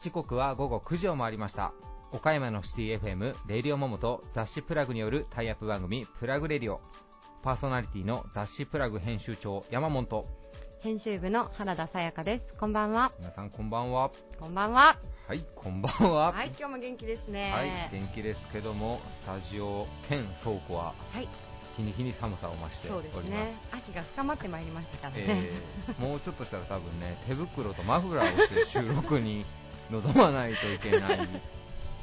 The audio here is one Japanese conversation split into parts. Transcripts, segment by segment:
時刻は午後9時を回りました。岡山のシティ FM レディオモモと雑誌プラグによるタイアップ番組プラグレディオ。パーソナリティの雑誌プラグ編集長山本。と編集部の原田さやかです。こんばんは。皆さんこんばんは。こんばんは。はいこんばんは。はい今日も元気ですね。はい元気ですけどもスタジオ兼倉庫ははい日に日に寒さを増しております。ですね。秋が深まってまいりましたからね、えーもうちょっとしたら多分ね手袋とマフラーをして収録に 臨まないといけない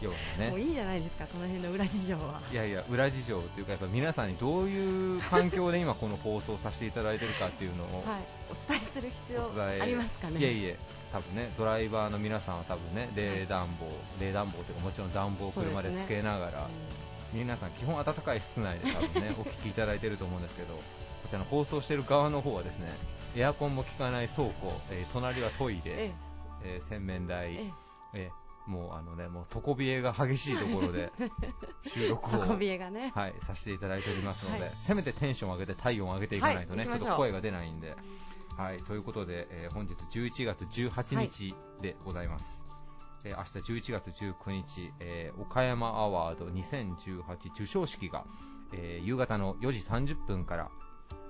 ようなね。もういいじゃないですかこの辺の裏事情は。いやいや裏事情というかやっぱ皆さんにどういう環境で今この放送させていただいてるかっていうのをはい。お伝えする必要ありますかね。いえいえ。多分ねドライバーの皆さんは多分ね冷暖房冷暖房というかもちろん暖房を車でつけながら、皆さん基本暖かい室内で多分ね お聞きいただいてると思うんですけどこちらの放送している側の方はですねエアコンも効かない倉庫、えー隣はトイレ、ええ。ー洗面え台、ええ。ーもうあのねもう底冷えが激しいところで 収録をね。はい、させていただいておりますので、はい。せめてテンションを上げて体温を上げていかないとね、はい。ちょっと声が出ないんで。はい、ということで、えー本日11月18日でございます。えー明日11月19日、えー岡山アワード2018授賞式が、えー夕方の4時30分から、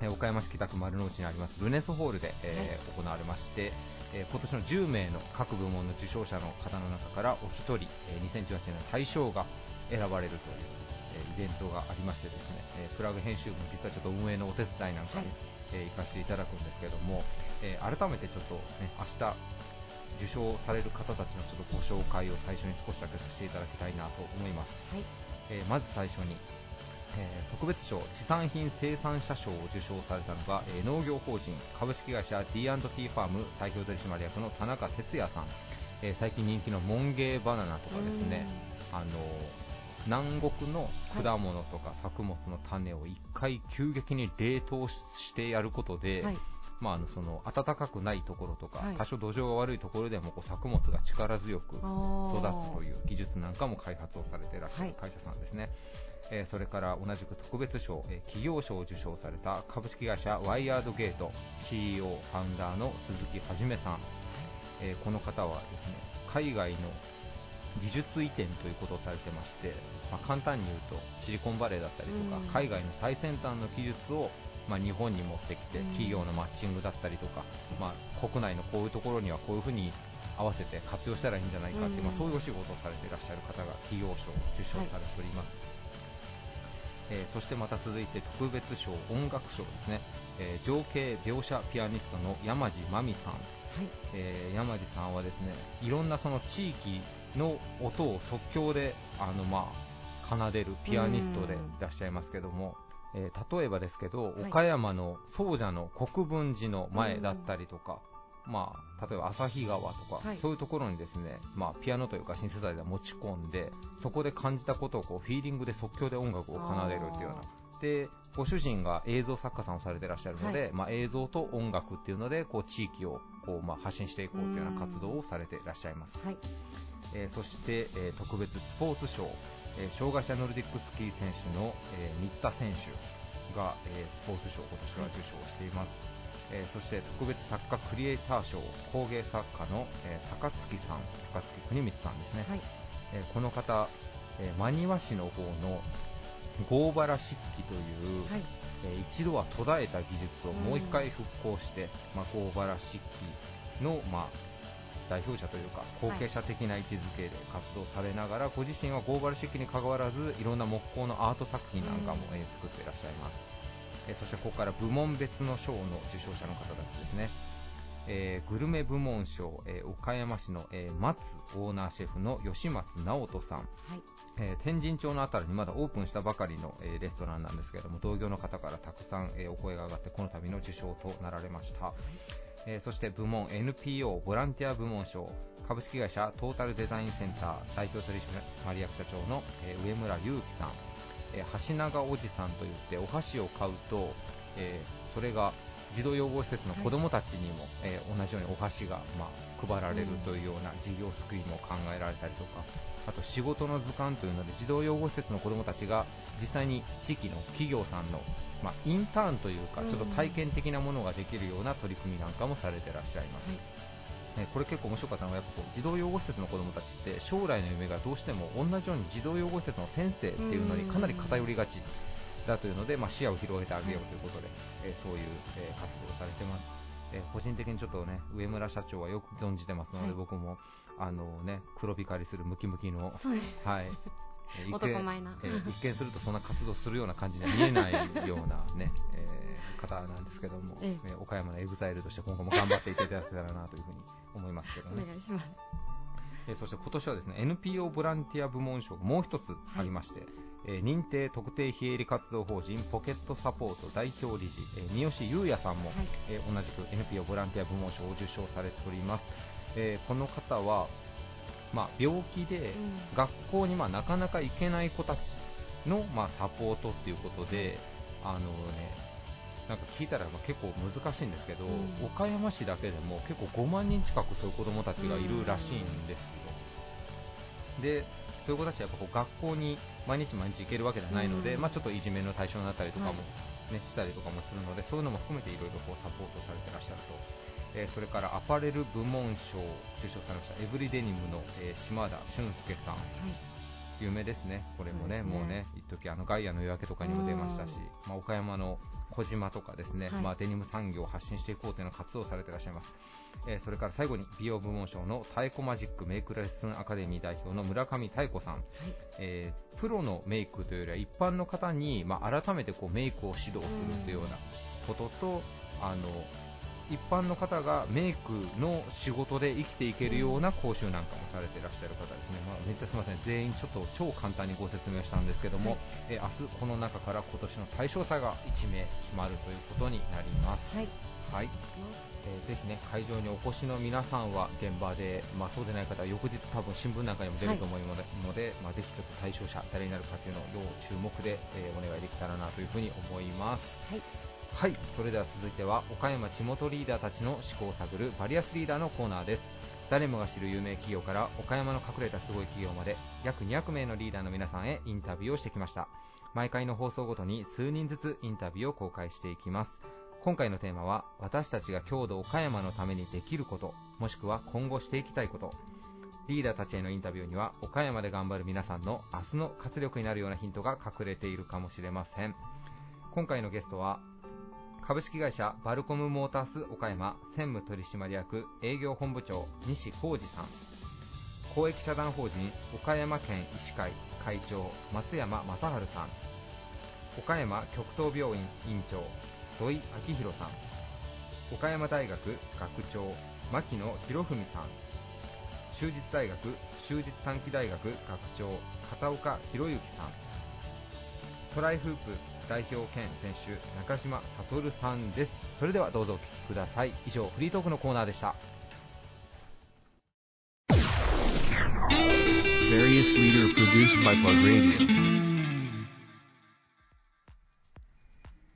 えー岡山市北区丸の内にありますルネスホールで、えー行われまして、えー今年の10名の各部門の受賞者の方の中からお一人、えー2018年の大賞が選ばれるという、えーイベントがありましてですね、えープラグ編集部も実はちょっと運営のお手伝いなんかに、はい。えー行かせていただくんですけども、えー改めてちょっとね明日受賞される方たちのちょっとご紹介を最初に少しだけさせていただきたいなと思います、はい。えーまず最初に、えー特別賞地産品生産者賞を受賞されたのが、えー農業法人株式会社 D&T ファーム代表取締役の田中哲也さん、えー最近人気のモンゲーバナナとかですね。あの南国の果物とか作物の種を一回急激に冷凍してやることで、はいまあ、あのその暖かくないところとか、はい。多少土壌が悪いところでもこう作物が力強く育つとういう技術なんかも開発をされていらっしゃるはい。会社さんですね。えーそれから同じく特別賞、えー企業賞を受賞された株式会社ワイヤードゲート CEO ファウンダーの鈴木はじめさん、えーこの方はですね海外の技術移転ということをされてまして、まあ、簡単に言うとシリコンバレーだったりとか、うん。海外の最先端の技術を、まあ、日本に持ってきて、うん。企業のマッチングだったりとか、まあ、国内のこういうところにはこういうふうに合わせて活用したらいいんじゃないかっていう、うん。まあ、そういうお仕事をされていらっしゃる方が企業賞を受賞されております。えーそしてまた続いて特別賞音楽賞ですね、えー情景描写ピアニストの山地真美さん。はい。えー山地さんはですねいろんなその地域の音を即興であの、まあ、奏でるピアニストでいらっしゃいますけども、えー例えばですけど、い。岡山の総社の国分寺の前だったりとか、まあ、例えば旭川とか、はい。そういうところにですね、まあ、ピアノというかシンセサイザー持ち込んでそこで感じたことをこうフィーリングで即興で音楽を奏でるというような。でご主人が映像作家さんをされていらっしゃるので、はい。まあ、映像と音楽っていうのでこう地域をこう、まあ、発信していこうというような活動をされていらっしゃいます、はい。えーそして、えー特別スポーツ賞、えー障害者ノルディックスキー選手の、えー新田選手が、えースポーツ賞を今年は受賞しています、えーそして特別作家クリエイター賞工芸作家の、えー高槻さん高槻国光さんですね、はい。えーこの方、えー真庭市の方の合原漆器という、はい。えー一度は途絶えた技術をもう一回復興して、まあ、合原漆器の、まあ、代表者というか後継者的な位置づけで活動されながら、ご自身は合原漆器に関わらずいろんな木工のアート作品なんかも、えー作っていらっしゃいます、えーそしてここから部門別の賞の受賞者の方たちですね。えーグルメ部門賞、えー岡山市の、えー松オーナーシェフの吉松直人さん、はい。えー天神町のあたりにまだオープンしたばかりの、えーレストランなんですけれども同業の方からたくさん、えーお声が上がってこの度の受賞となられました、えーそして部門 NPO ボランティア部門賞株式会社トータルデザインセンター代表取締役社長の、えー上村祐樹さん、えー橋長おじさんといってお箸を買うと、えーそれが児童養護施設の子どもたちにも、えー同じようにお箸が、まあ、配られるというような事業救いも考えられたりとか、あと仕事の図鑑というので児童養護施設の子どもたちが実際に地域の企業さんの、まあ、インターンというかちょっと体験的なものができるような取り組みなんかもされてらっしゃいます。ね、これ結構面白かったのがやっぱこう児童養護施設の子どもたちって将来の夢がどうしても同じように児童養護施設の先生っていうのにかなり偏りがちだというので、まあ、視野を広げてあげようということで、えー、そういう、えー、活動をされてます。えー、個人的にちょっとね上村社長はよく存じてますので、はい、僕もあのね黒光りするムキムキの、はい、男前な、えー、一見するとそんな活動するような感じには見えないようなね、えー、方なんですけども、えー、岡山のエグザイルとして今後も頑張っていただけたらなというふうに思いますけどね。お願いします。えー、そして今年はですね NPO ボランティア部門賞がもう一つありまして、はい、えー、認定特定非営利活動法人ポケットサポート代表理事、えー、三好祐也さんも、はい、えー、同じく NPO ボランティア部門賞を受賞されております、えー、この方はまあ、病気で学校にまあなかなか行けない子たちのまあサポートっていうことで、あのね、なんか聞いたらまあ結構難しいんですけど、うん、岡山市だけでも結構5万人近くそういう子供たちがいるらしいんですよ。でそういう子たちはやっぱこう学校に毎日毎日行けるわけじゃないので、うん、まあ、ちょっといじめの対象になったりとかも、ね、したりとかもするのでそういうのも含めていろいろサポートされてらっしゃると。えー、それからアパレル部門賞受賞されましたエブリデニムの、えー、島田俊介さん、はい、有名ですね、これもね、うね。もうね、一時あのガイアの夜明けとかにも出ましたし、まあ、岡山の小島とかですね、はい、まあ、デニム産業を発信していこうというの活動をされていらっしゃいます、えー、それから最後に美容部門賞の太鼓マジックメイクレッスンアカデミー代表の村上太鼓さん、はい、えー、プロのメイクというよりは一般の方に、まあ、改めてこうメイクを指導するというようなことと、あの一般の方がメイクの仕事で生きていけるような講習なんかもされていらっしゃる方ですね、まあ、めっちゃすみません、全員ちょっと超簡単にご説明したんですけども、はい、え明日この中から今年の対象者が1名決まるということになります。はい、はい。えー、ぜひね会場にお越しの皆さんは現場で、まあ、そうでない方は翌日多分新聞なんかにも出ると思うので、はい、まあ、ぜひちょっと対象者誰になるかというのを要注目で、えー、お願いできたらなというふうに思います。はいはいそれでは続いては岡山地元リーダーたちの思考を探るバリアスリーダーのコーナーです。誰もが知る有名企業から岡山の隠れたすごい企業まで約200名のリーダーの皆さんへインタビューをしてきました。毎回の放送ごとに数人ずつインタビューを公開していきます。今回のテーマは私たちが郷土岡山のためにできることもしくは今後していきたいこと。リーダーたちへのインタビューには岡山で頑張る皆さんの明日の活力になるようなヒントが隠れているかもしれません。今回のゲストは株式会社バルコムモータース岡山専務取締役営業本部長西浩二さん。公益社団法人岡山県医師会会長松山正治さん。岡山極東病院院長土井明宏さん。岡山大学学長牧野博文さん。州立大学州立短期大学学長片岡博之さん。トライフープ代表兼選手中島悟さんです。それではどうぞお聞きください。以上フリートークのコーナーでした。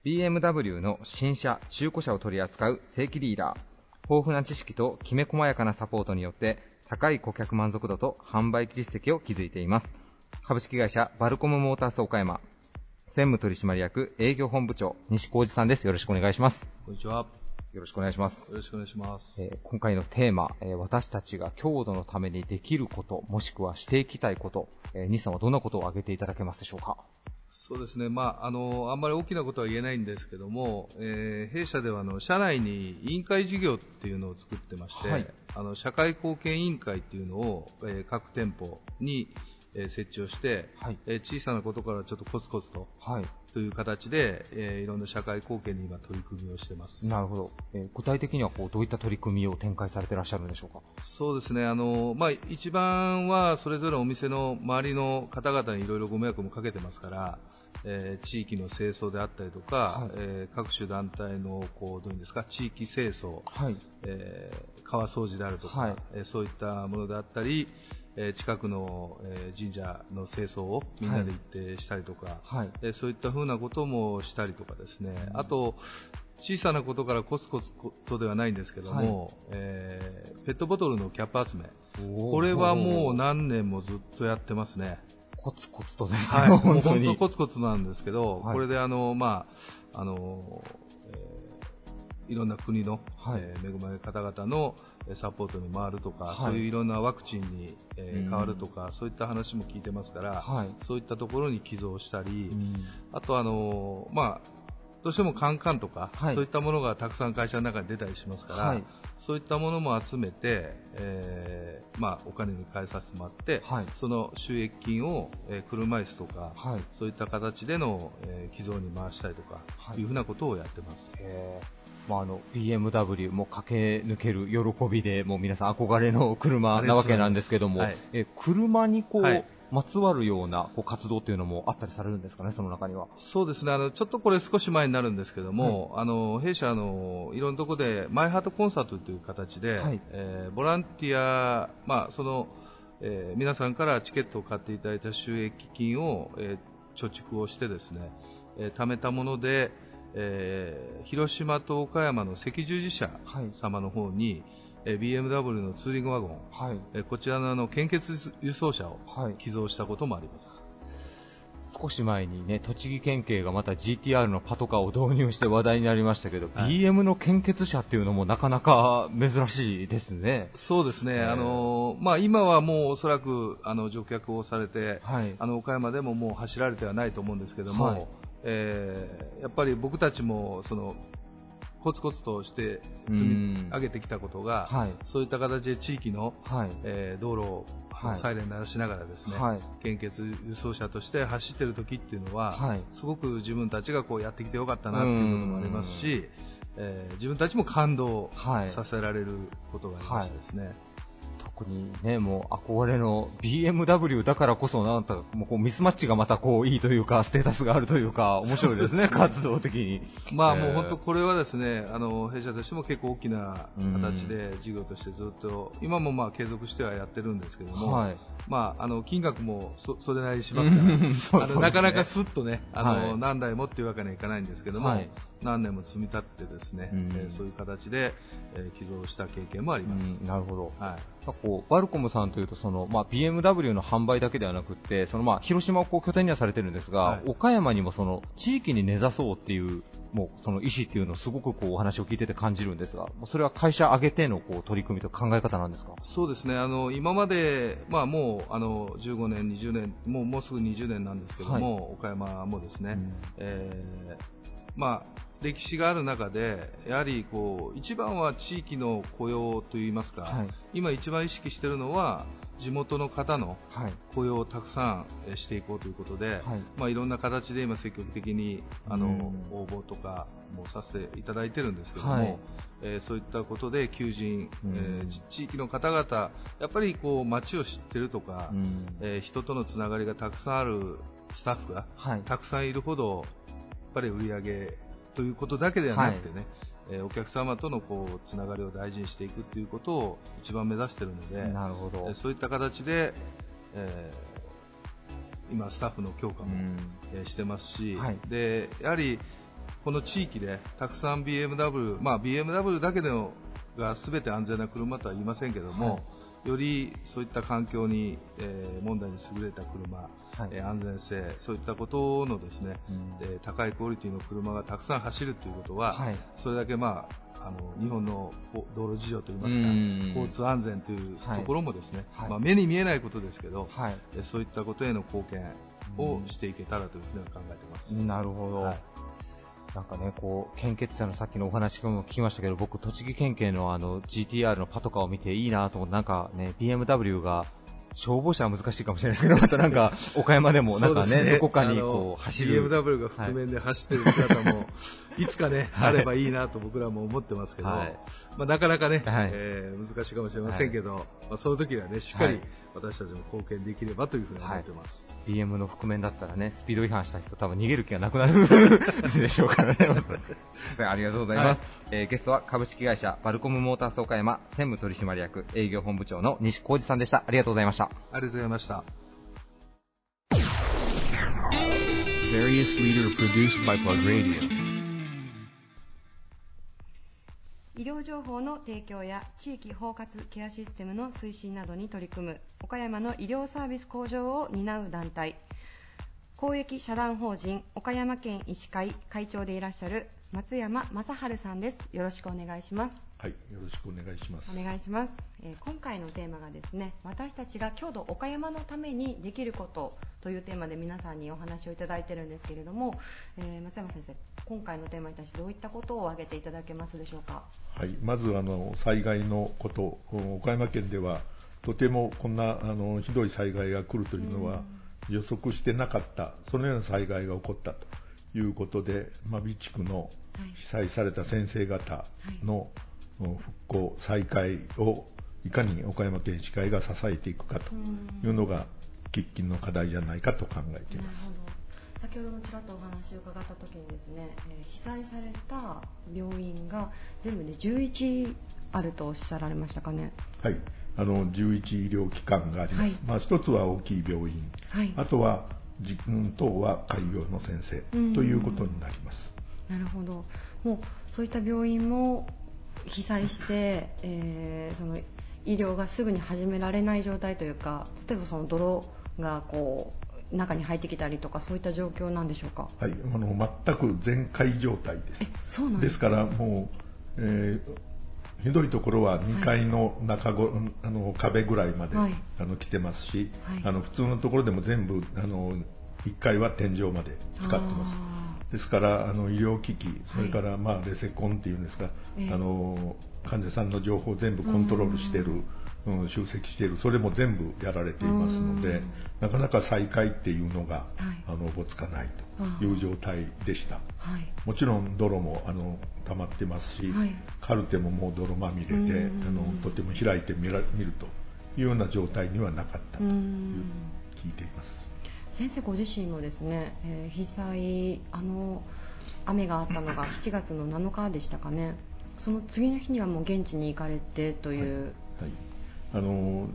BMW の新車、中古車を取り扱う正規リーダー。豊富な知識ときめ細やかなサポートによって高い顧客満足度と販売実績を築いています。株式会社バルコムモータース岡山専務取締役営業本部長西浩二さんです。よろしくお願いします。こんにちは。よろしくお願いします。よろしくお願いします。えー、今回のテーマ、えー、私たちが郷土のためにできること、もしくはしていきたいこと、えー、西さんはどんなことを挙げていただけますでしょうか？そうですね、まあ、あのあんまり大きなことは言えないんですけども、えー、弊社ではあの社内に委員会事業っていうのを作ってまして、はい、あの社会貢献委員会っていうのを、えー、各店舗にえ設置をして、はい、え小さなことからちょっとコツコツと、はい、という形で、えいろんな社会貢献に今取り組みをしてます。なるほど。えー、具体的にはこうどういった取り組みを展開されていらっしゃるんでしょうか？そうですね。あのまあ一番はそれぞれお店の周りの方々にいろいろご迷惑もかけてますから。えー、地域の清掃であったりとか、はい、えー、各種団体のこうどういうんですか地域清掃、はいえー、川掃除であるとか、はい、えー、そういったものであったり、え近くの、え神社の清掃をみんなで行ってしたりとか、はい、えそういったふうなこともしたりとかですね、あと小さなことからコツコツことではないんですけども、はい、えー、ペットボトルのキャップ集め。これはもう何年もずっとやってますね。コツコツとですね、はい、本当に。コツコツなんですけど、はい、これであの、まああのいろんな国の、はい、えー、恵まれる方々のサポートに回るとか、はい、そういういろんなワクチンに、えー、変わるとか、そういった話も聞いてますから、はい、そういったところに寄贈したり、あとあのまあどうしてもカンカンとか、はい、そういったものがたくさん会社の中に出たりしますから、はい、そういったものも集めて、えー、まあ、お金に変えさせてもらって、はい、その収益金を、えー、車椅子とか、そういった形での、えー、寄贈に回したりとか、い、うふうなことをやってます。まあ、あの BMW も駆け抜ける喜びでもう皆さん憧れの車なわけなんですけども、え車にこう、まつわるようなこう活動というのもあったりされるんですかね、その中には。そうですね、あのちょっとこれ少し前になるんですけども、はい、あの弊社あのいろんなところでマイハートコンサートという形で、はい、えー、ボランティア、まあそのえー、皆さんからチケットを買っていただいた収益金を、えー、貯蓄をしてですね、えー、貯めたもので、えー、広島と岡山の赤十字社様の方に、はいえ BMW のツーリングワゴン、はい、えこちらのあの献血輸送車を寄贈したこともあります。少し前にね、栃木県警がまた GTR のパトカーを導入して話題になりましたけど、はい、BM の献血車っていうのもなかなか珍しいですね。そうですね。えー、あのまあ、今はもうおそらくあの乗客をされて、はい、あの岡山でももう走られてはないと思うんですけども、はい、えー、やっぱり僕たちもそのコツコツとして積み上げてきたことが、はい、そういった形で地域の、はい、えー、道路を、はい、サイレン鳴らしながらですね、はい、献血輸送車として走っている時っていうのは、はい、すごく自分たちがこうやってきてよかったなっていうこともありますし、えー、自分たちも感動させられることがありましてですね、特にね、もう憧れの BMW だからこそ、なんかもうこうミスマッチがまたこういいというか、ステータスがあるというか、面白いですね、活動的に。まあ、もう本当これはですね、あの弊社としても結構大きな形で事業としてずっと、今もまあ継続してはやってるんですけども、はい、まあ、あの金額もそそれなりにしますから、あのなかなかすっとね、あの、はい、何台もっていうわけにはいかないんですけども、はい、何年も積み立ってですね、うん、えー、そういう形で、えー、寄贈した経験もあります。うん、なるほど。はい。こうバルコムさんというとその、まあ、BMW の販売だけではなくてその、まあ、広島をこう拠点にはされてるんですが、はい、岡山にもその地域に根ざそうっていうもうその意思っていうのをすごくこうお話を聞いてて感じるんですがそれは会社挙げてのこう取り組みと考え方なんですか？そうですねあの今まで、まあ、もうあの15年、20年もうもうすぐ20年なんですけども、はい、岡山もですね、うん、えー、まあ歴史がある中で、やはりこう一番は地域の雇用といいますか、はい、今一番意識しているのは地元の方の雇用をたくさんしていこうということで、はい、まあ、いろんな形で今積極的にあの応募とかもさせていただいてるんですけども、はい、えー、そういったことで求人、えー、地域の方々やっぱりこう街を知ってるとか、えー、人とのつながりがたくさんあるスタッフが、たくさんいるほどやっぱり売り上げということだけではなくてね、はい、えお客様とのこうつながりを大事にしていくということを一番目指しているのでなるほど、えそういった形で、えー、今、スタッフの強化も、えしてますし、はい、でやはりこの地域でたくさん BMW、まあ、BMW だけでのが全て安全な車とは言いませんけども、はいよりそういった環境に、えー、問題に優れた車、はい、安全性、そういったことのですね、うん、えー、高いクオリティの車がたくさん走るということは、はい、それだけ、まあ、あの日本の道路事情といいますか、交通安全というところもですね、はい、まあ、目に見えないことですけど、はい、そういったことへの貢献をしていけたらというふうに考えています。なるほど、なんかね、こう、献血者のさっきのお話も聞きましたけど、僕、栃木県警のあの、GTR のパトカーを見ていいなと思って、なんかね、BMW が消防車は難しいかもしれないですけど、またなんか、岡山でもなんかね、ねどこかにこう走る。BMW が覆面で走ってる姿も、い、つかね、あればいいなと僕らも思ってますけど、はい、まあ、なかなかね、はい、えー、難しいかもしれませんけど、はい、まあ、その時はね、しっかり私たちも貢献できればというふうに思ってます。BM の覆面だったらね、スピード違反した人多分逃げる気がなくなるでしょうからね。ありがとうございます。えー、ゲストは株式会社バルコムモータース岡山専務取締役営業本部長の西浩二さんでした。ありがとうございました。ありがとうございました。医療情報の提供や地域包括ケアシステムの推進などに取り組む岡山の医療サービス向上を担う団体公益社団法人岡山県医師会会長でいらっしゃる松山正治さんです。よろしくお願いします。はいよろしくお願いします。お願いします、えー、今回のテーマがですね私たちが郷土岡山のためにできることというテーマで皆さんにお話をいただいてるんですけれども、えー、松山先生今回のテーマに対してどういったことを挙げていただけますでしょうか？はいまずあの災害のこと岡山県ではとてもこんなあのひどい災害が来るというのは、うん。予測してなかった、そのような災害が起こったということで、真備地区の被災された先生方の復興、再開をいかに岡山県医師会が支えていくかというのが喫緊の課題じゃないかと考えています。先ほどもちらっとお話を伺った時にですね、えー、被災された病院が全部で11あるとおっしゃられましたかね。はい。あの11医療機関があります、はい、まあ、一つは大きい病院、はい、あとは自分等は開業の先生ということになります。なるほど。もうそういった病院も被災して、えー、その医療がすぐに始められない状態というか例えばその泥がこう中に入ってきたりとかそういった状況なんでしょうか、はい、あの全く全開状態です。そうなんですからもう、えー、ひどいところは2階の中ご、はい、あの壁ぐらいまで、はい、あの来てますし、はい、あの普通のところでも全部あの1階は天井まで使ってます。ですからあの医療機器、それから、まあ、レセコンっていうんですか、あの患者さんの情報を全部コントロールしている、うん、集積している、それも全部やられていますので、なかなか再開っていうのが、はい、あのおぼつかないという状態でした。はい、もちろん泥もあの溜まってますし、はい、カルテももう泥まみれで、あのとても開いて見ら見るというような状態にはなかったという聞いています。先生ご自身もですね、えー、被災あの雨があったのが 7月の7日でしたかね。その次の日にはもう現地に行かれてという、はい、あの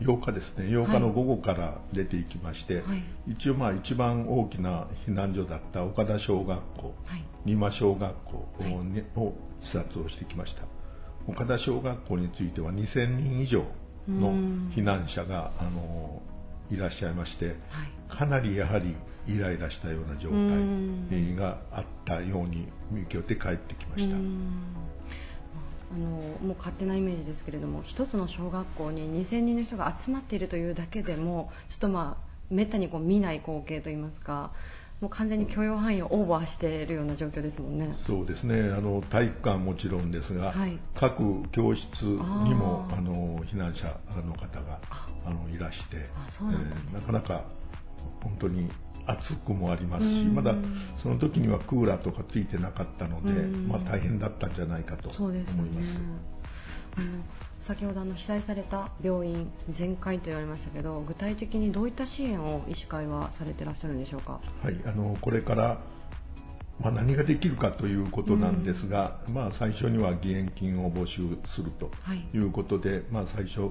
8日ですね。8日の午後から出ていきまして、はい、一応まあ一番大きな避難所だった岡田小学校、はい、仁間小学校を視察をしてきました。岡田小学校については2000人以上の避難者があのいらっしゃいまして、かなりやはりイライラしたような状態があったように見受けて帰ってきました。あのもう勝手なイメージですけれども一つの小学校に2000人の人が集まっているというだけでもちょっとまあめったにこう見ない光景といいますかもう完全に許容範囲をオーバーしているような状況ですもんね。そうですね。あの体育館もちろんですが、はい、各教室にもあの避難者の方があのいらして、なん、ねえー、なかなか本当に暑くもありますし、まだその時にはクーラーとかついてなかったので、まあ、大変だったんじゃないかと思います。そうです。ねあの先ほどあの被災された病院全開と言われましたけど具体的にどういった支援を医師会はされてらっしゃるんでしょうか、はい、あのこれからまあ、何ができるかということなんですが、うん、まあ、最初には義援金を募集するとい。うことで、はい、まあ、最初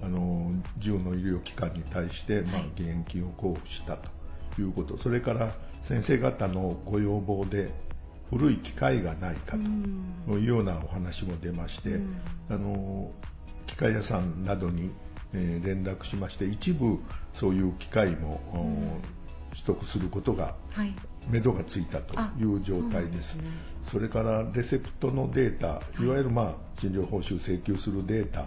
あの10の医療機関に対して、まあ、義援金を交付したということ、それから先生方のご要望で古い機械がないかというようなお話も出まして、あの機械屋さんなどに、えー、連絡しまして一部そういう機械も、取得することが、はい、目処がついたという状態です。そ、ね、それからレセプトのデータ、い。わゆる、まあ、診療報酬請求するデータ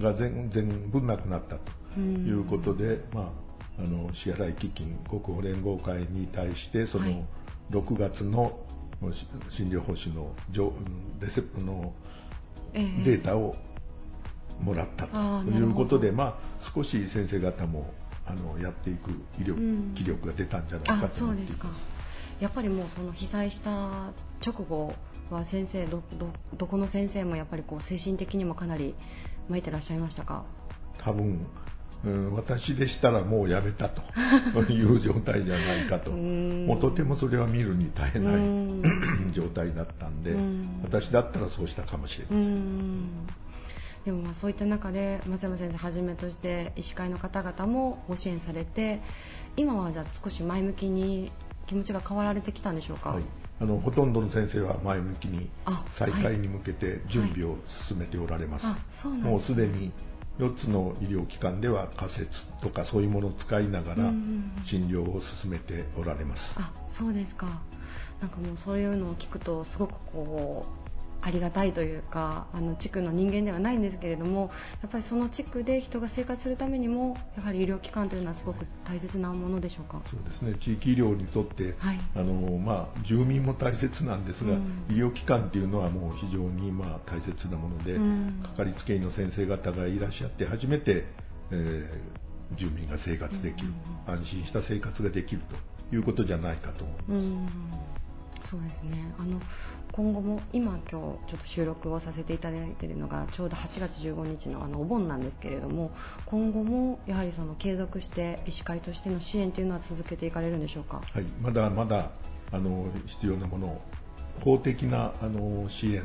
が全全部なくなったということで、まあ、あの支払い基金国保連合会に対してその6月の診療報酬のレセプのデータをもらったということで、まあ、少し先生方もあのやっていく医療、気力が出たんじゃないかと思っています。やっぱりもうその被災した直後は先生どどこの先生もやっぱりこう精神的にもかなり参ってらっしゃいましたか？多分うん、私でしたらもうやめたと。いう状態じゃないかと、もうとてもそれは見るに耐えない 状態だったんで、私だったらそうしたかもしれません。でもまあそういった中で松山先生はじめとして医師会の方々もご支援されて今はじゃあ少し前向きに気持ちが変わられてきたんでしょうか、はい、あのほとんどの先生は前向きに再開に向けて準備を進めておられます。はいはい、もうすでに4つの医療機関では仮説とかそういうものを使いながら診療を進めておられます。あそうですかなんかもうそういうのを聞くとすごくこうありがたいというかあの地区の人間ではないんですけれどもやっぱりその地区で人が生活するためにもやはり医療機関というのはすごく大切なものでしょうか？そうですね。地域医療にとって、はい、あのまあ、住民も大切なんですが、うん、医療機関というのはもう非常に、まあ、大切なもので、うん、かかりつけ医の先生方がいらっしゃって初めて、えー、住民が生活できる、うん、安心した生活ができるということじゃないかと思います。そうですね。あの今後も今今日ちょっと収録をさせていただいているのがちょうど8月15日のあのお盆なんですけれども今後もやはりその継続して医師会としての支援というのは続けていかれるんでしょうか、はい、まだまだあの必要なものを法的なあの支援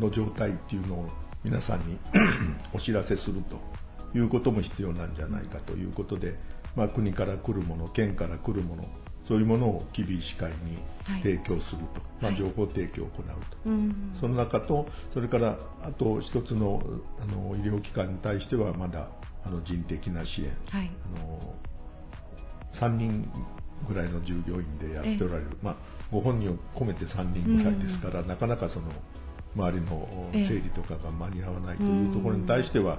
の状態っていうのを皆さんに お知らせするということも必要なんじゃないかということで、まあ、国から来るもの県から来るものそういうものを吉備医師会に提供すると、はい、まあ、情報提供を行うと、はい、その中と、それからあと一つのあの医療機関に対してはまだあの人的な支援、はい、あの3人ぐらいの従業員でやっておられる、まあ、ご本人を込めて3人ぐらいですから、なかなかその周りの整理とかが間に合わないというところに対しては、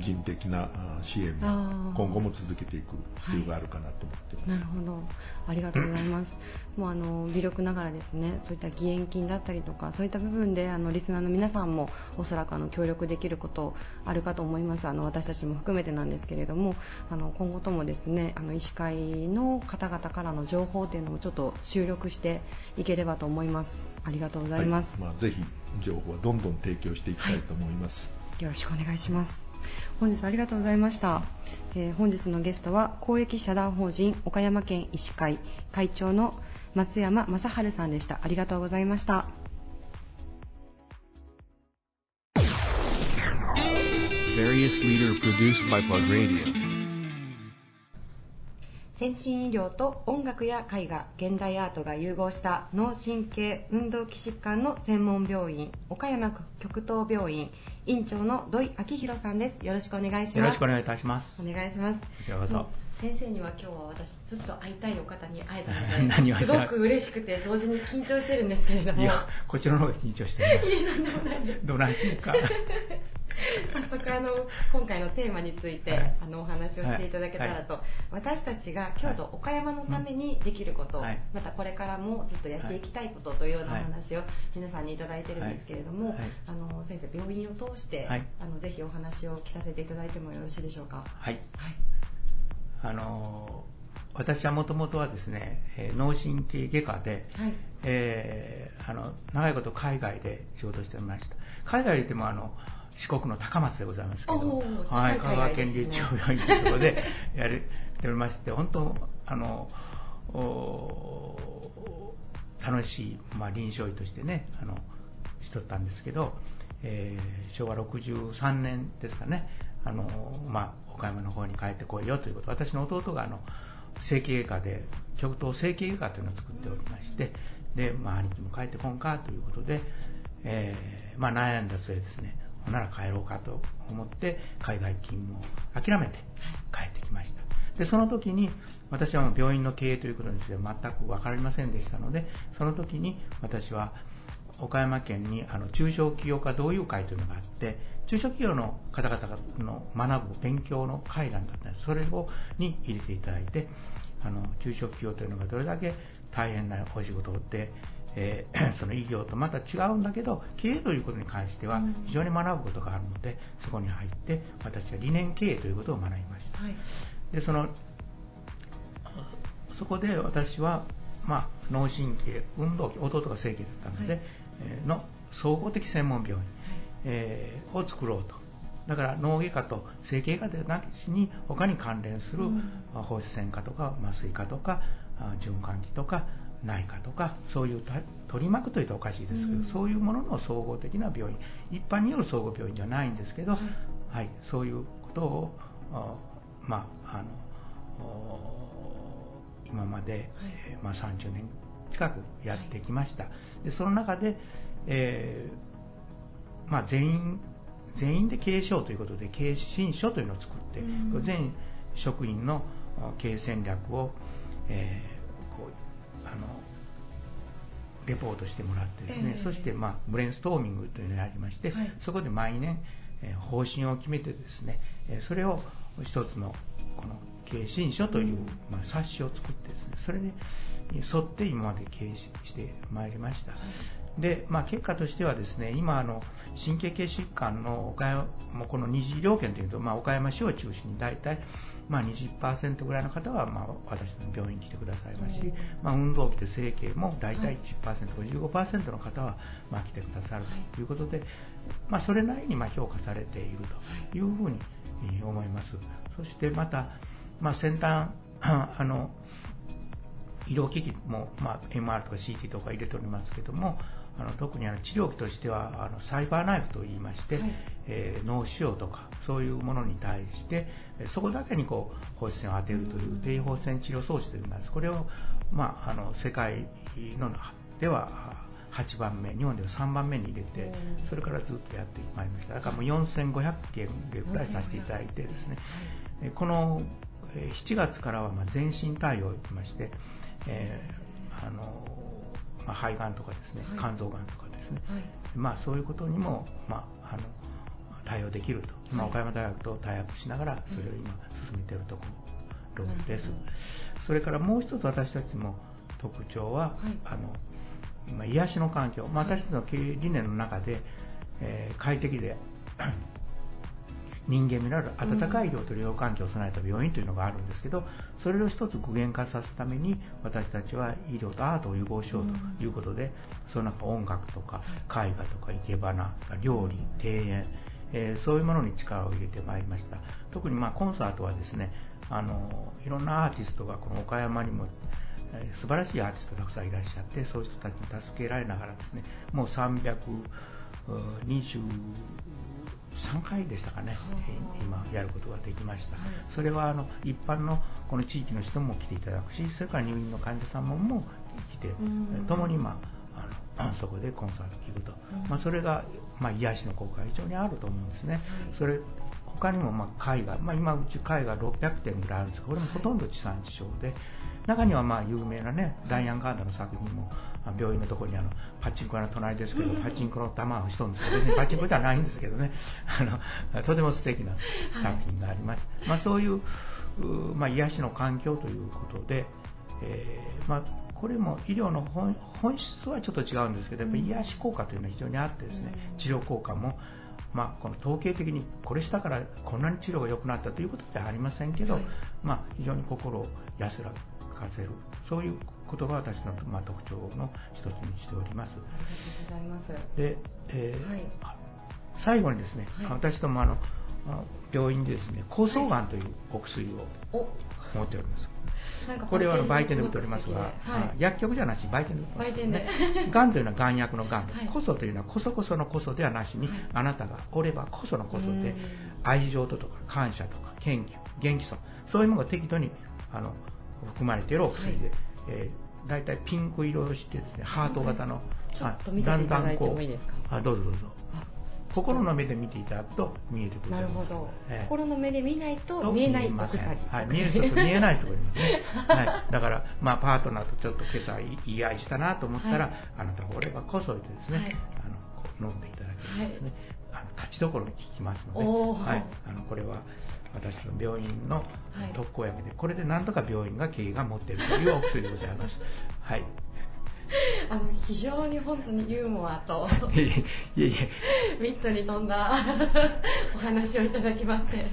人的な支援も今後も続けていく必要があるかなと思ってます、はい、なるほど。ありがとうございます。もうあの微力ながらですねそういった義援金だったりとかそういった部分であのリスナーの皆さんもおそらくあの協力できることあるかと思います。あの私たちも含めてなんですけれどもあの今後ともですねあの医師会の方々からの情報というのをちょっと収録していければと思います。ありがとうございます、はい、まあ、ぜひ情報はどんどん提供していきたいと思います、はい、よろしくお願いします本日ありがとうございました、えー、本日のゲストは公益社団法人岡山県医師会会長の松山正治さんでした。ありがとうございました。先進医療と音楽や絵画現代アートが融合した脳神経運動器疾患の専門病院岡山極東病院院長の土井明弘さんです。よろしくお願いします。よろしくお願いいたします。お願いします。こちらこそ先生には今日は私ずっと会いたいお方に会えたので すごく嬉しくて同時に緊張してるんですけれども。いやこちらの方が緊張しています。どないしか 早速あの今回のテーマについて、はい、あのお話をしていただけたらと、はい、私たちが京都、岡山のためにできること、はい、またこれからもずっとやっていきたいことというようなお話を皆さんにいただいてるんですけれども、あの先生病院を通して、あのぜひお話を聞かせていただいてもよろしいでしょうか？はい、あの私はもともとはですね、えー、脳神経外科で、はい、えー、あの長いこと海外で仕事しておりました。海外でもあの四国の高松でございますけど、はい、香川県立中病院というところで やれておりまして、本当、あの、楽しい、まあ、臨床医としてね、あの、しとったんですけど、えー、昭和63年ですかね、あの、まあ、岡山の方に帰ってこいよということ、私の弟があの、整形外科で、極東整形外科というのを作っておりまして、で、まあ、兄貴も帰ってこんかということで、えー、まあ、悩んだ末ですね、ほなら帰ろうかと思って海外勤務を諦めて帰ってきました。で、その時に私は病院の経営ということについては全く分かりませんでしたので、その時に私は岡山県にあの中小企業家同友会というのがあって、中小企業の方々の学ぶ勉強の会談だったんです。それをに入れていただいて、あの中小企業というのがどれだけ大変なお仕事で、えー、その医療とまた違うんだけど経営ということに関しては非常に学ぶことがあるので、そこに入って私は理念経営ということを学びました、はい、でそのそこで私は、まあ、脳神経運動器弟が正規だったので、はい、えー、の総合的専門病院、はい、えー、を作ろうと。だから脳外科と整形外科でなしに他に関連する放射線科とか麻酔科とか循環器とか内科とかそういう取り巻くというとおかしいですけど、うん、そういうものの総合的な病院一般による総合病院じゃないんですけど、はい、はい、そういうことをまああの今まで、はい、まあ、30年近くやってきました、でその中で、えーまあ、全員全員で経営書ということで経営新書というのを作って、全職員の経営戦略を、えー、あのレポートしてもらってですね、えー、そして、まあ、ブレインストーミングというのをやりまして、はい、そこで毎年、えー、方針を決めてですね、えー、それを一つのこの経営新書という、まあ、冊子を作ってですねそれに沿って今まで経営してまいりました、で、まあ、結果としてはですね今あの神経系疾患の岡山もこの二次医療圏というと、まあ、岡山市を中心に大体、まあ、20%ぐらいの方は、まあ、私の病院に来てくださいますし、まあ、運動器で整形も大体10%、はい、15%の方は、まあ、来てくださるとい。うことで、まあ、それなりにまあ評価されているとい。うふうに思います。そしてまた、まあ、先端 あの医療機器も、まあ、MR とか CT とか入れておりますけども、あの特にあの治療器としてはあのサイバーナイフといいまして、はい、えー、脳腫瘍とかそういうものに対してそこだけにこう放射線を当てるという低放射線治療装置といいます。これを、まあ、あの世界のでは8番目日本では3番目に入れてそれからずっとやってまいりました。だからもう4500件ぐらいさせていただいてですね。この7月からはま全身対応をいきまして、えー、あのまあ、肺がんとかですね、肝臓がんとかですね、はい、まあ、そういうことにも、まあ、あの対応できると、今、岡山大学とタイアップしながら、それを今、進めているところです。それからもう一つ私たちの特徴は、はい、あのまあ、癒しの環境、まあ、私たちの経営理念の中で、えー、快適で人間味のある温かい医療と療養環境を備えた病院というのがあるんですけどそれを一つ具現化させるために私たちは医療とアートを融合しようということで、その中音楽とか絵画とか生け花料理庭園、えー、そういうものに力を入れてまいりました。特にまあコンサートはですねあのいろんなアーティストがこの岡山にも素晴らしいアーティストたくさんいらっしゃってそういう人たちに助けられながらですねもう320 3回でしたかね、今やることができました、それはあの一般のこの地域の人も来ていただくし、それから入院の患者さんもも来て、ともに、まあ、あの そこでコンサート聞くと、まあ、それが、まあ、癒しの効果が非常にあると思うんですね。それ他にもまあ絵画、まあ、今うち絵画600点ぐらいあるんですがこれもほとんど地産地消で。中にはまあ有名なねダイアン・ガーダの作品も病院のところにあのパチンコ屋の隣ですけど、パチンコの球をしとるんですけど、別にパチンコではないんですけどね、あのとても素敵な作品があります。はい、まあ、そういう、まあ、癒しの環境ということで、えー、まあ、これも医療の本質はちょっと違うんですけど、やっぱり癒し効果というのは非常にあってですね、治療効果も、まあ、この統計的にこれしたからこんなに治療が良くなったということではありませんけど、はい、まあ、非常に心を安らかせるそういうことが私の、まあ、特徴の一つにしております。ありがとうございます。で、えー、はい、最後にですね、はい、私どもあの病院でですね抗争がんというお薬を持っております。これは売店で売っておりますが、はい、薬局じゃなし売店で売ってます。ね。がんというのはがん薬のがん、はい、こそというのはこそこそのこそではなしに、はい、あなたがおればこそのこそで愛情とか感謝とか謙虚、元気さ、そういうものが適度にあの含まれているお薬で、はい、えー、大体ピンク色をしてですねハート型の、だいてもいいですか？あどうぞどうぞ心の目で見ていただくと見えてくるなるほど、えー、心の目で見ないと見えないお薬。はい、見える人と見えない人がいますね、はい、だから、まあ、パートナーとちょっと今朝いい愛したなと思ったら、はい、あなたがおればこそいてですね、はい、あの飲んでいただけるんですね、あの立ちどころに効きますので、はい、あのこれは私の病院の特効薬で、これでなんとか病院が経営が持っているというお薬でございます。はいあの非常に本当にユーモアといえいえ。ミットに富んだ お話をいただきまして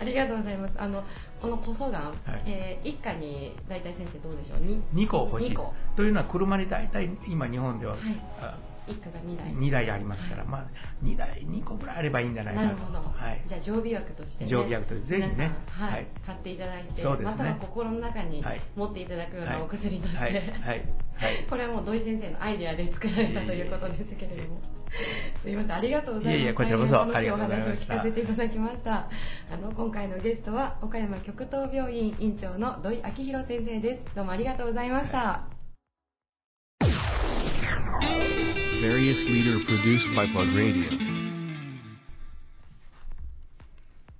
ありがとうございます。あのこのこそがん、はい、えー、一家に大体先生どうでしょう？2, 2個欲しい。というのは車に大体今日本では、はい一家が2台。2台ありますから、はい、まあ2台2個ぐらいあればいいんじゃないかななるほど、はい、じゃあ常備薬として、ね、常備薬としてぜひね、はい、はい、買っていただいてそうです、ね、または心の中に持っていただくようなお薬として、はい。はい。これはもう土井先生のアイデアで作られたということですけれども。すみません、ありがとうございます。いえいえこちらこそ楽しいお話を聞かせていただきました。あの今回のゲストは岡山極東病院院長の土井明弘先生です。どうもありがとうございました。Various leader produced by Plug Radio.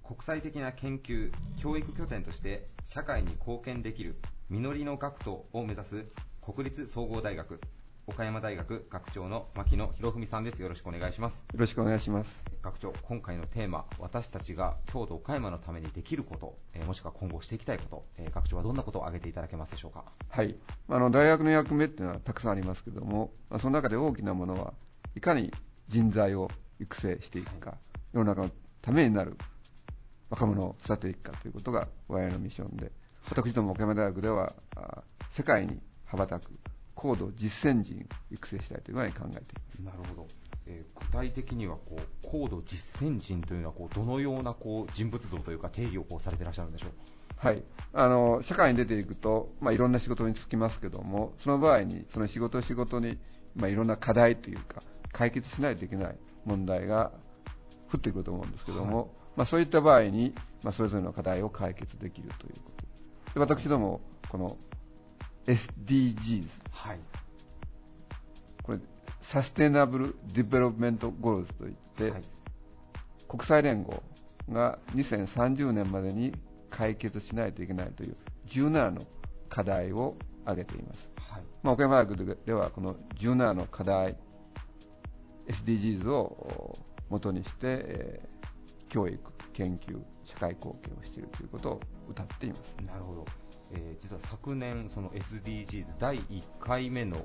国際的な研究、教育拠点として社会に貢献できる実りの学徒を目指す国立総合大学。岡山大学学長の牧野博文さんです。よろしくお願いします。よろしくお願いします。学長、今回のテーマ、私たちが京都岡山のためにできること、えー、もしくは今後していきたいこと、えー、学長はどんなことを挙げていただけますでしょうか？はい。あの大学の役目っていうのはたくさんありますけども、まあ、その中で大きなものはいかに人材を育成していくか、はい、世の中のためになる若者を育てていくかということが我々のミッションで、私ども岡山大学では世界に羽ばたく高度実践人育成したいというふうに考えています。なるほど、えー、具体的にはこう高度実践人というのはこうどのようなこう人物像というか定義をこうされていらっしゃるんでしょう？はい。あの社会に出ていくと、まあ、いろんな仕事に就きますけどもその場合にその仕事仕事に、まあ、いろんな課題というか解決しないといけない問題が降ってくると思うんですけども、はい、まあ、そういった場合に、まあ、それぞれの課題を解決できるということで私どもこの SDGs、はい、これ Sustainable Development Goals といって、はい、国際連合が2030年までに解決しないといけないという17の課題を挙げています、はい。まあ、岡山大学ではこの17の課題 SDGs を元にして、えー、教育、研究、社会貢献をしているということを謳っています。なるほどえー、実は昨年、その SDGs 第1回目の、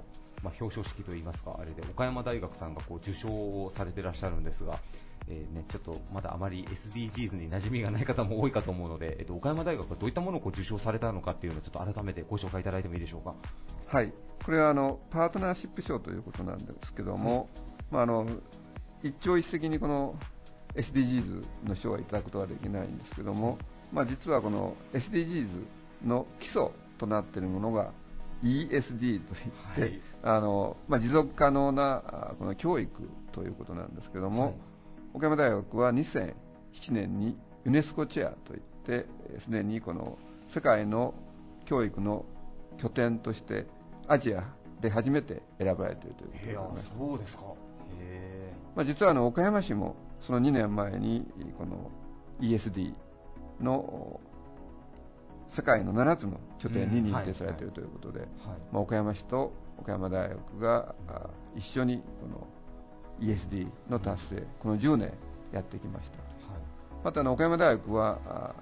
まあ、表彰式といいますか、あれで岡山大学さんがこう受賞をされていらっしゃるんですが、えーね、ちょっとまだあまり SDGs に馴染みがない方も多いかと思うので、えー、と岡山大学はどういったものをこう受賞されたのかっていうのをちょっと改めてご紹介いただいてもいいでしょうか？はい、これはあのパートナーシップ賞ということなんですけども、まあ、あの一朝一夕にこの SDGs の賞はいただくことはできないんですけども、まあ、実はこの SDGs の基礎となっているものが ESD といって、はい、あのまあ、持続可能なこの教育ということなんですけども、はい、岡山大学は2007年にユネスコチェアといってすでにこの世界の教育の拠点としてアジアで初めて選ばれているということですそうですか。まあ、実はあの岡山市もその2年前にこの ESD の世界の7つの拠点に認定されているということで、まあ、岡山市と岡山大学が一緒にこの ESD の達成、この10年やってきました。また岡山大学は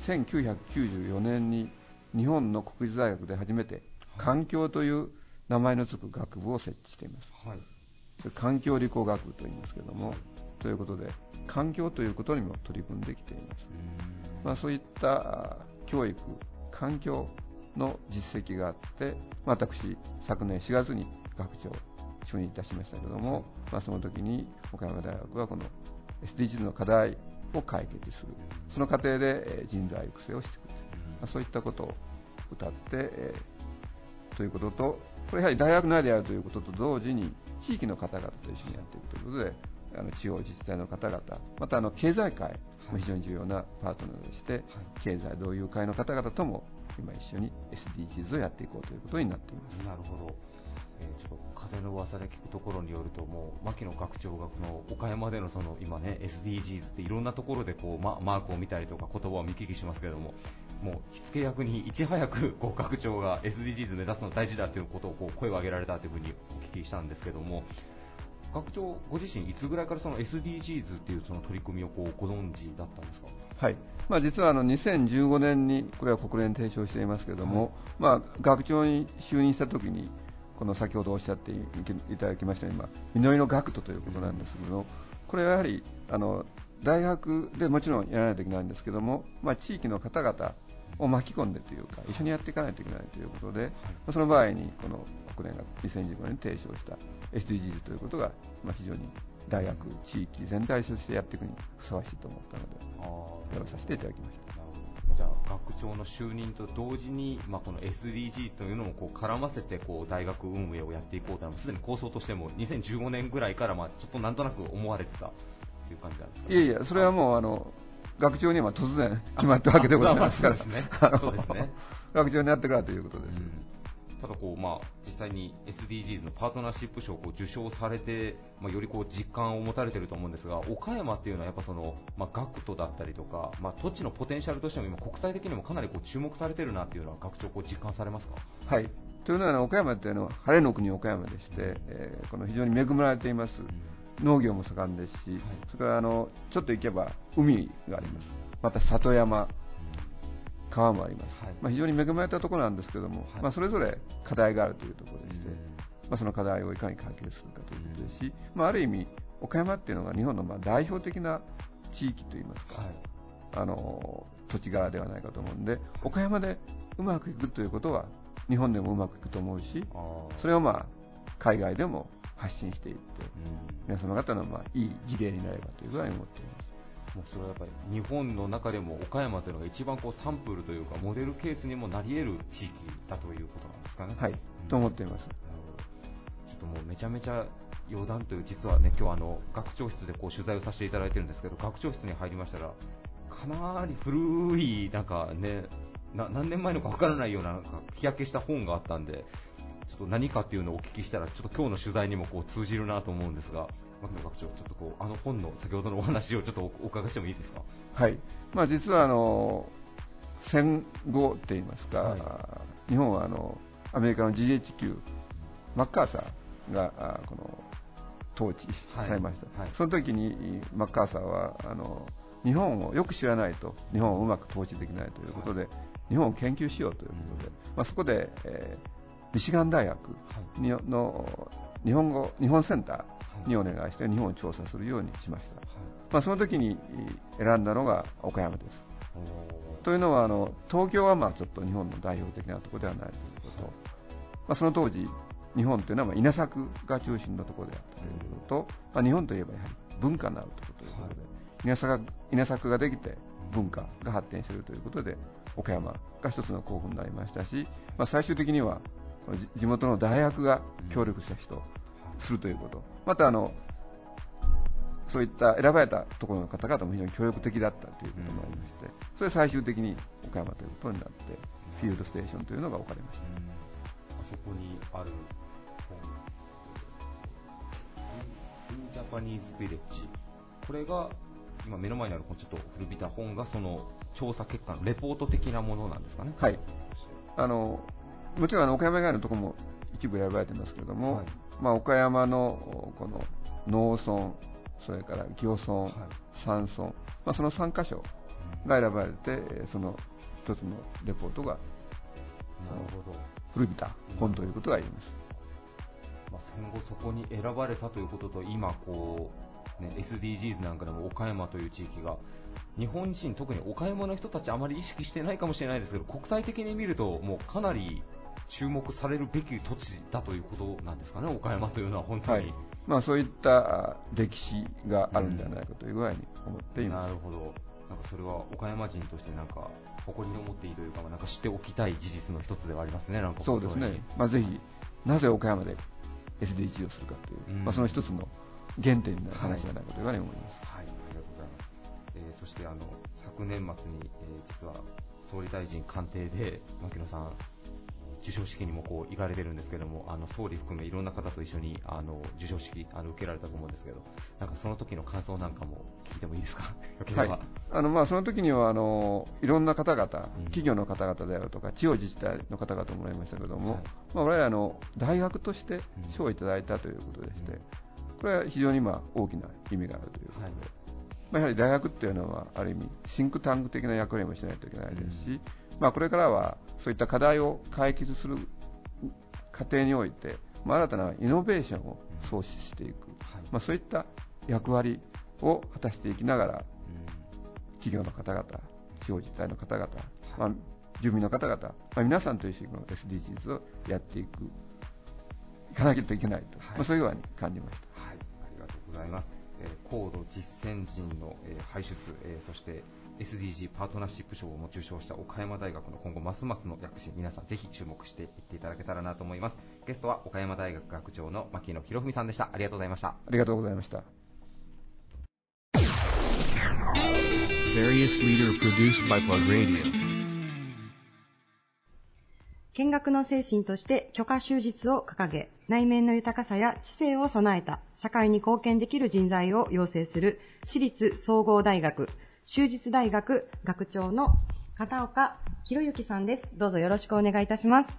1994年に日本の国立大学で初めて環境という名前の付く学部を設置しています、はい、環境理工学部と言いますけれども、ということで環境ということにも取り組んできていますまあ、そういった教育、環境の実績があって、まあ、私、昨年4月に学長就任いたしましたけれども、まあ、その時に岡山大学はこの SDGs の課題を解決する、その過程で人材育成をしていく、まあ、そういったことを歌って、えー、ということと、これやはり大学内であるということと同時に、地域の方々と一緒にやっていくということで、あの地方自治体の方々、またあの経済界非常に重要なパートナーとして、経済同友会の方々とも今一緒に SDGs をやっていこうということになっています。なるほど、えー、ちょっと風の噂で聞くところによるともう牧野学長がこの岡山でのその今ね SDGs っていろんなところでこう、ま、マークを見たりとか言葉を見聞きしますけれどももう火付け役にいち早くこう学長が SDGs 目指すの大事だということをこう声を上げられたというふうにお聞きしたんですけども学長ご自身、いつぐらいからその SDGs っていうその取り組みをこうご存知だったんですか、はい。まあ、実はあの2015年にこれは国連提唱していますけれども、はい、まあ、学長に就任したときにこの先ほどおっしゃっていただきましたように、まあ、実りの学徒ということなんですけどこれはやはりあの大学でもちろんやらないといけないんですけども、まあ、地域の方々を巻き込んでというか、一緒にやっていかないといけないということで、その場合にこの国連が2015年に提唱した SDGs ということが、まあ、非常に大学、地域全体としてやっていくにふさわしいと思ったので、やらさせていただきました。じゃあ学長の就任と同時に、まあ、この SDGs というのをこう絡ませてこう大学運営をやっていこうというのはすでに構想としても2015年ぐらいからまあちょっとなんとなく思われてたという感じなんですか、ね、いやいや、それはもうあの学長には突然決まったわけでございますから。学長になってからということで。す。ただこう、まあ、実際に SDGs のパートナーシップ賞を受賞されて、まあ、よりこう実感を持たれていると思うんですが岡山っていうのはやっぱその、まあ、学徒だったりとか、まあ、土地のポテンシャルとしても今国際的にもかなりこう注目されているなっていうのは学長こう実感されますか？はい。というのは岡山というのは晴れの国岡山でして、えー、この非常に恵まれています、農業も盛んですし、はい、それからあのちょっと行けば海があります、また里山、川もあります、はい、まあ、非常に恵まれたところなんですけども、はい、まあ、それぞれ課題があるというところでして、まあ、その課題をいかに解決するかということですし、まあ、ある意味、岡山っていうのが日本のまあ代表的な地域といいますか、あの土地柄ではないかと思うので、岡山でうまくいくということは、日本でもうまくいくと思うし、それをまあ海外でも発信していって、皆様方のまあいい事例になればというふうに思っています。もうそれはやっぱり日本の中でも岡山というのが一番こうサンプルというかモデルケースにもなり得る地域だということなんですかね。はい、うん、と思っています。ちょっともうめちゃめちゃ余談という実はね今日あの学長室でこう取材をさせていただいてるんですけど学長室に入りましたらかなり古いなんかね何年前のか分からないようななんか日焼けした本があったんでちょっと何かっていうのをお聞きしたらちょっと今日の取材にもこう通じるなと思うんですが牧野学長、ちょっとこうあの本の先ほどのお話をちょっとお伺いしてもいいですか？はい。まあ実はあの戦後って言いますか、はい、日本はあのアメリカの GHQ マッカーサーがこの統治されました。はい、その時にマッカーサーはあの日本をよく知らないと日本をうまく統治できないということで、日本を研究しようということで、まあ、そこで、えー、ミシガン大学の日本語日本センターにお願いして日本を調査するようにしました、まあ、その時に選んだのが岡山です。というのはあの東京はまあちょっと日本の代表的なところではないということ、まあ、その当時、日本というのはまあ稲作が中心のところであったということ。と、まあ、日本といえばやはり文化になるということで、稲作稲作ができて文化が発展しているということで岡山が一つの候補になりましたし、まあ、最終的には地元の大学が協力した人、するということ、またあのそういった選ばれたところの方々も非常に協力的だったということもありまして、それ最終的に岡山ということになって、フィールドステーションというのが置かれました。あそこにある本、ジャパニーズビレッジ、これが今目の前にあるちょっと古びた本がその調査結果のレポート的なものなんですかね。はい。あのもちろんあの岡山以外のところも一部選ばれてますけれども、はい、まあ、岡山のこの農村、それから漁村、はい、山村、まあ、その3箇所が選ばれて、その一つのレポートが古びた本ということが言えます。まあ、戦後そこに選ばれたということと今こう、ね、SDGs なんかでも岡山という地域が日本人特に岡山の人たちあまり意識してないかもしれないですけど国際的に見るともうかなり注目されるべき土地だということなんですかね、岡山というのは本当に、はい、まあ、そういった歴史があるんじゃないかという具合に思っています、うん、なるほど、なんかそれは岡山人としてなんか誇りに思っていいというか、なんか知っておきたい事実の一つではありますね、なんか。そうですね、まあ、ぜひ、なぜ岡山で SDG をするかという、うん、まあ、その一つの原点になる話じゃないかというふうに思います。はい、はい、ありがとうございます。えー、そしてあの昨年末に、えー、実は総理大臣官邸で牧野さん授賞式にもこう行かれてるんですけども、あの総理含めいろんな方と一緒にあの授賞式あの受けられたと思うんですけど、なんかその時の感想なんかも聞いてもいいですか、はい、あのまあその時にはあのいろんな方々、企業の方々であるとか、地方自治体の方々もらいましたけども、はい、まあ、我々の大学として賞をいただいたということでして、これは非常にまあ大きな意味があるということで。はい。まあ、やはり大学っていうのはある意味シンクタンク的な役割もしないといけないですし、まあ、これからはそういった課題を解決する過程において、まあ、新たなイノベーションを創出していく、まあ、そういった役割を果たしていきながら、企業の方々、地方自治体の方々、まあ、住民の方々、まあ、皆さんと一緒にこの SDGs をやっていく、いかなきゃいけないと、はい、まあ、そういうふうに感じました。はい、ありがとうございます。えー、高度実践人の、えー、輩出、えー、そして SDG パートナーシップ賞をも受賞した岡山大学の今後ますますの躍進皆さんぜひ注目していっていただけたらなと思います。ゲストは岡山大学学長の牧野博文さんでした。ありがとうございました。ありがとうございました。見学の精神として許可終日を掲げ、内面の豊かさや知性を備えた社会に貢献できる人材を養成する私立総合大学終日大学学長の片岡博之さんです。どうぞよろしくお願いいたします。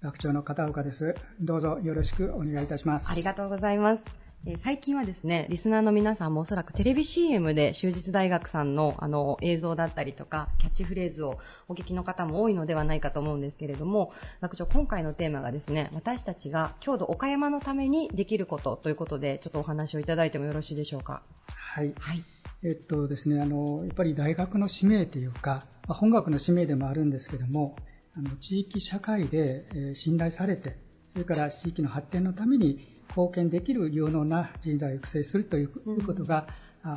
学長の片岡です。どうぞよろしくお願いいたします。ありがとうございます。え最近はですね、リスナーの皆さんもおそらくテレビ CM で終日大学さんのあの映像だったりとか、キャッチフレーズをお聞きの方も多いのではないかと思うんですけれども、学長、今回のテーマがですね、私たちが郷土岡山のためにできることということで、ちょっとお話をいただいてもよろしいでしょうか？はい。はい。えっとですね、あの、やっぱり大学の使命というか、まあ、本学の使命でもあるんですけども、あの地域社会で、え信頼されて、それから地域の発展のために貢献できる有能な人材を育成するということが、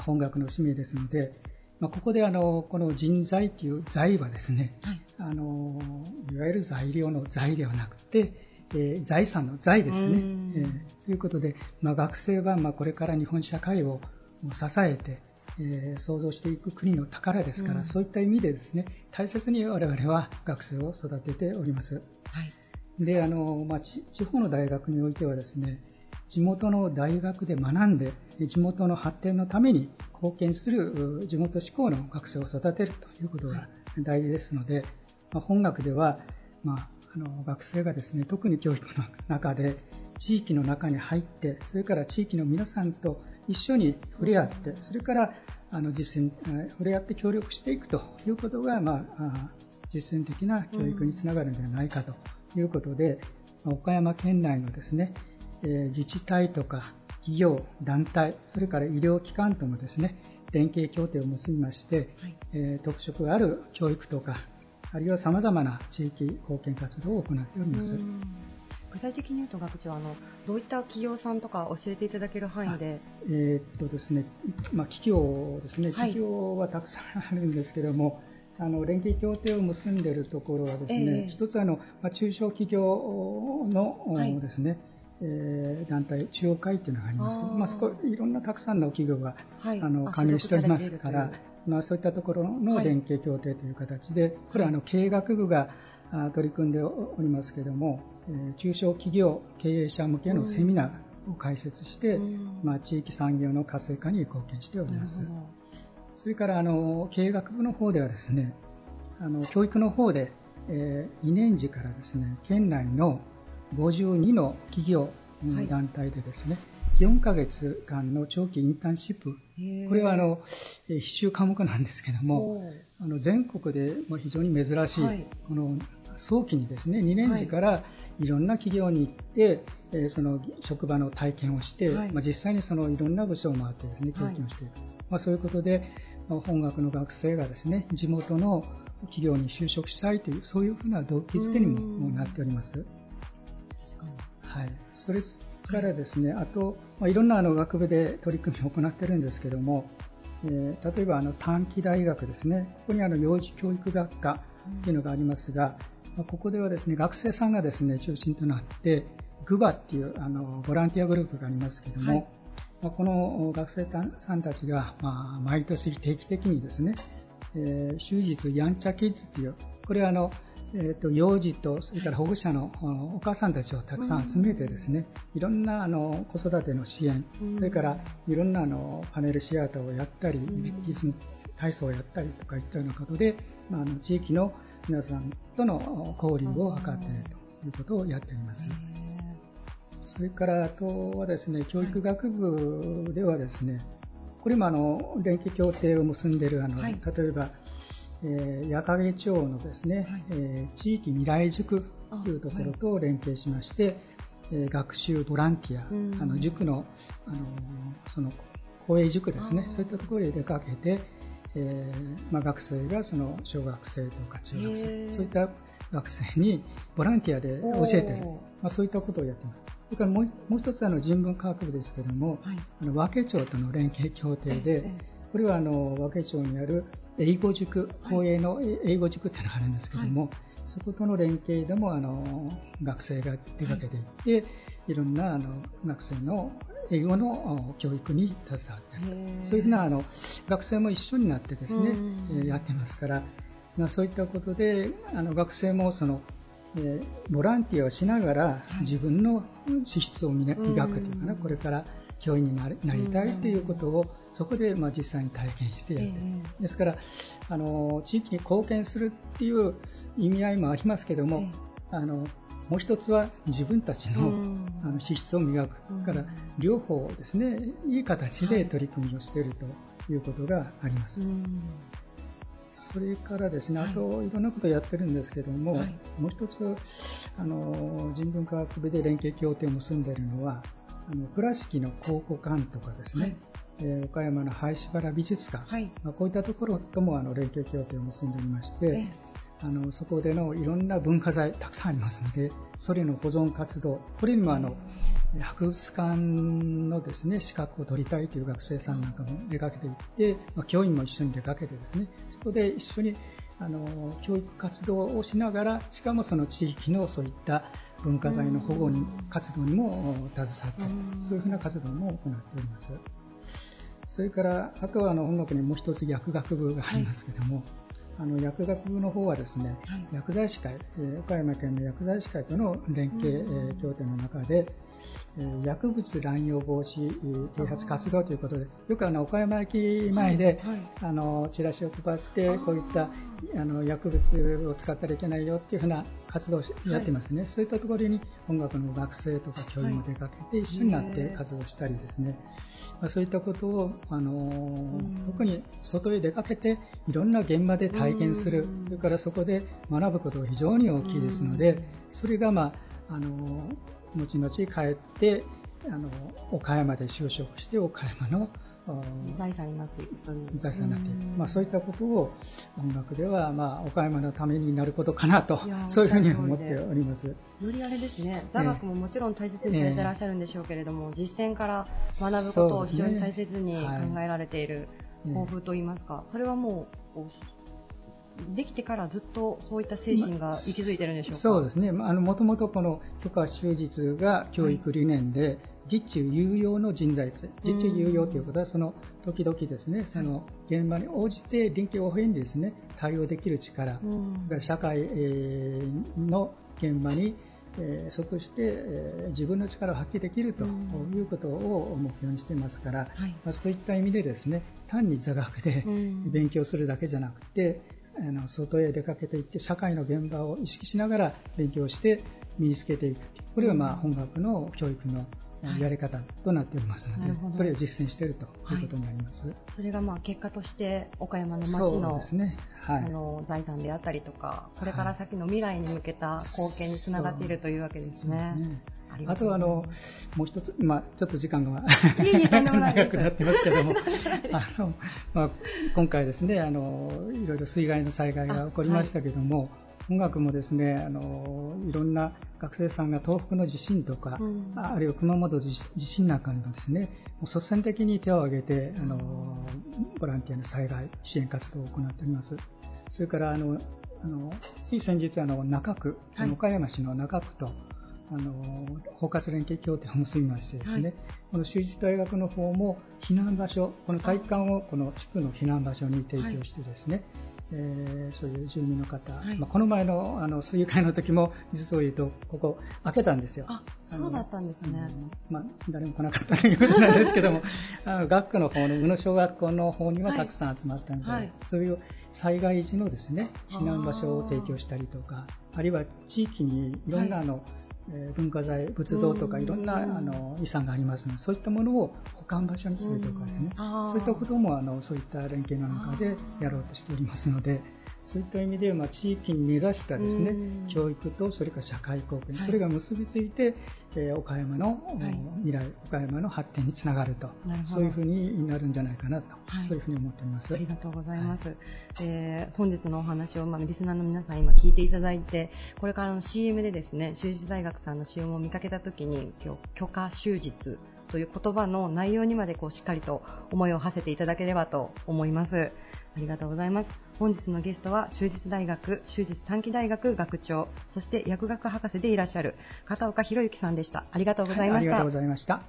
本学の使命ですので、まあ、ここであのこの人材という財はですね、はい、あのいわゆる材料の財ではなくて、えー、財産の財ですね。えー、ということで、まあ、学生はまあこれから日本社会を支えて、えー、創造していく国の宝ですから、うん、そういった意味でですね大切に我々は学生を育てております。はい、であのまあ、地方の大学においてはですね地元の大学で学んで地元の発展のために貢献する地元志向の学生を育てるということが大事ですので、まあ、本学では、まあ、あの学生がですね特に教育の中で地域の中に入ってそれから地域の皆さんと一緒に触れ合ってそれからあの実践触れ合って協力していくということが、まあ、実践的な教育につながるのではないかということで、うん、岡山県内のですねえ自治体とか企業、団体、それから医療機関ともですね、連携協定を結びまして、はい、え特色がある教育とか、あるいは様々な地域貢献活動を行っております。具体的に言うと学長あのどういった企業さんとか教えていただける範囲で、えー、っとですね、まあ、企業ですね、企業はたくさんあるんですけども、あの連携協定を結んでいるところはですね、えー、一つあの、まあ、中小企業の、はい、ですね、えー、団体、中央会っていうのがありますけど、まあ、そこいろんなたくさんの企業が、はい、あの加盟しておりますから、まあ、そういったところの連携協定という形で、はい、これはあの経営学部が取り組んでおりますけれども、えー、中小企業経営者向けのセミナーを開設して、まあ、地域産業の活性化に貢献しております。それからあの経営学部の方ではですね、あの教育の方で、えー、2年次からですね、県内の52の企業の団体でですね、はい、4ヶ月間の長期インターンシップ、これはあの必修科目なんですけども、あの全国で非常に珍しい、はい、この早期にですね2年時からい。ろんな企業に行って、はい、その職場の体験をして、はい、まあ、実際にそのいろんな部署を回ってです、ね、経験をしていく、まあ、そういうことで、まあ、本学の学生がですね地元の企業に就職したいというそういうふうな動機づけにもなっております。はい、それからですね、あと、まあ、いろんなあの学部で取り組みを行っているんですけども、えー、例えばあの短期大学ですね、ここにあの幼児教育学科というのがありますが、まあ、ここではですね学生さんがですね中心となって、グバっていうあのボランティアグループがありますけども、この学生さんたちが、まあ、毎年定期的にですね、えー、終日やんちゃキッズっていう、これはあのえーと、幼児とそれから保護者のお母さんたちをたくさん集めてですね、いろんなあの子育ての支援、それからいろんなあのパネルシアターをやったり、リズム体操をやったりとかいったようなことで、まあ、あの地域の皆さんとの交流を図っているということをやっております。それからあとはですね、教育学部ではですね、これもあの連携協定を結んでい。る例えばえー、矢掛町のですね、はい、えー、地域未来塾というところと連携しまして、学習ボランティア、塾の、あのその公営塾ですね、そういったところへ出かけて、学生がその小学生とか中学生、そういった学生にボランティアで教えてる、まあ、そういったことをやっています。それからもうもう一つあの人文科学部ですけれども、和気町との連携協定で、これはあの和気町にある英語塾、公営の英語塾っていうのがあるんですけども、はい、そことの連携でもあの学生が出かけていって、はい、いろんなあの学生の英語の教育に携わっているそういうふうなあの学生も一緒になってですね、やってますから、まあ、そういったことであの学生もそのえー、ボランティアをしながら自分の資質を磨くというかな、これから教員になりたいということをそこでまあ実際に体験してやって、えー、ですからあの地域に貢献するっていう意味合いもありますけども、えー、あのもう一つは自分たちの,、あの資質を磨く、から、両方ですねいい形で取り組みをしているということがあります。それからですね、あといろんなことをやってるんですけども、はい、もう一つあの人文科学部で連携協定を結んでいるのはあの倉敷の考古館とかですね、はい、えー、岡山の林原美術館、はい、まあ、こういったところともあの連携協定を結んでおりまして、あのそこでのいろんな文化財たくさんありますのでそれの保存活動これにもあの博物館のですね資格を取りたいという学生さんなんかも出かけていって、まあ、教員も一緒に出かけてですねそこで一緒にあの教育活動をしながらしかもその地域のそういった文化財の保護に活動にも携わってそういうふうな活動も行っております。それからあとはあの音楽にもう一つ薬学部がありますけども、あの薬学部の方はですね、はい、薬剤師会、えー、岡山県の薬剤師会との連携、えー、協定の中で、薬物乱用防止啓発活動ということで、よくあの岡山駅前で、あのチラシを配って、こういったあの薬物を使ったらいけないよっていうふうな活動をやってますね、はい、そういったところに音楽の学生とか教員も出かけて一緒になって活動したりですね、まあ、そういったことを、あの特に外へ出かけていろんな現場で体験する、それからそこで学ぶことが非常に大きいですので、それが、まあ、あの後々帰ってあの岡山で就職して岡山の財産になっていく財産になっていく、まあ、そういったことを音楽では、まあ、岡山のためになることかなとそういうふうに思っております。よりあれですね座学ももちろん大切にされてらっしゃるんでしょうけれども、えー、実践から学ぶことを非常に大切に考えられている抱負といいますか、それはもうできてからずっとそういった精神が息づいてるんでしょうか、そうですね、もともとこの許可終日が教育理念で、はい、実中有用の人材実中有用ということは、その時々ですね、その現場に応じて臨機応変にですね対応できる力、うん、社会の現場にえー、即して、えー、自分の力を発揮できるということを目標にしていますから、はい、まあ、そういった意味でですね単に座学で勉強するだけじゃなくて、あの外へ出かけていって社会の現場を意識しながら勉強して身につけていく。これがまあ本学の教育のやり方となっておりますので、はい、それを実践しているということになります、はい、それがまあ結果として岡山の町の,、ね。はい、あの財産であったりとかこれから先の未来に向けた貢献につながっているというわけですね。あとはあのもう一つ、まあ、ちょっと時間が長くなってますけども。あの、まあ、今回ですねあのいろいろ水害の災害が起こりましたけども、音楽もですねあのいろんな学生さんが東北の地震とか、うん、あるいは熊本地震なんかにもですねもう率先的に手を挙げてあのボランティアの災害支援活動を行っております。それからあのあのつい先日あの中区、はい、岡山市の中区とあの包括連携協定を結びましてですね、はい、この州立大学の方も避難場所この体育館をこの地区の避難場所に提供してですね、はい、えー、そういう住民の方、はい、まあ、この前のあの水遊会の時も実を言うとここ開けたんですよ。あそうだったんですね。まあ、誰も来なかったということなんですけども あの学区の方の宇野小学校の方にはたくさん集まったので、そういう災害時のですね避難場所を提供したりとかあるいは地域にいろんなあの、え文化財、仏像とかいろんなあの遺産がありますので、そういったものを保管場所にするとかですね、そういったこともあのそういった連携の中でやろうとしておりますので、そういった意味で、まあ、地域に根ざしたですね、教育とそれから社会貢献、それが結びついて、えー、岡山の、はい、未来、岡山の発展につながると、そういうふうになるんじゃないかなと、はい、そういうふうに思っております。ありがとうございます。はい、えー、本日のお話を、まあ、リスナーの皆さん今聞いていただいて、これからの CM でですね、修実大学さんの CM を見かけたときに、今日、許可終日という言葉の内容にまでこうしっかりと思いを馳せていただければと思います。ありがとうございます。本日のゲストは、終日大学、終日短期大学学長、そして薬学博士でいらっしゃる片岡博之さんでした。ありがとうございました。はい、ありがとうございました。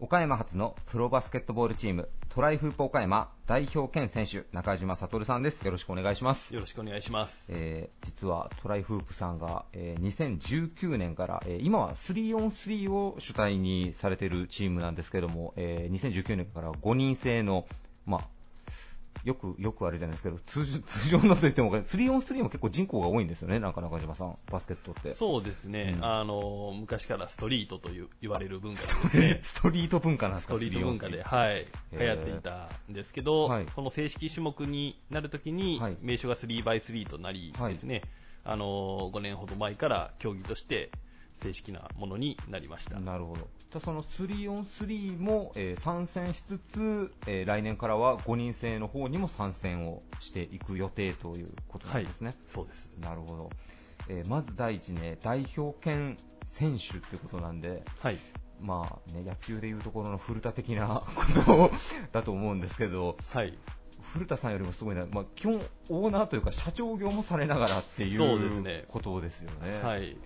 岡山発のプロバスケットボールチームトライフープ岡山代表兼選手中島悟さんです。よろしくお願いします。よろしくお願いします、えー、実はトライフープさんが、えー、2019年から、えー、今は 3on3 を主体にされているチームなんですけども、えー、2019年から5人制のまあよく、よくあれじゃないですけど、通 通常のといっても、3on3 も結構人口が多いんですよね、なんか中島さん、バスケットって。そうですね、うん、あの、昔からストリートという言われる文化ですね。ストリート文化なんですかストリート文化で、はい、流行っていたんですけど、はい、この正式種目になるときに、名称が 3x3 となりですね、はい、あの、5年ほど前から競技として、正式なものになりました。なるほど。じゃその 3on3 も、えー、参戦しつつ、えー、来年からは5人制の方にも参戦をしていく予定ということなんですね、はい、そうです。なるほど、えー、まず第一ね代表兼選手ってことなんで、はい。まあね、野球でいうところの古田的な ことだと思うんですけど、はい、古田さんよりもすごいな、まあ、基本、オーナーというか社長業もされながらっていうことですよね。はい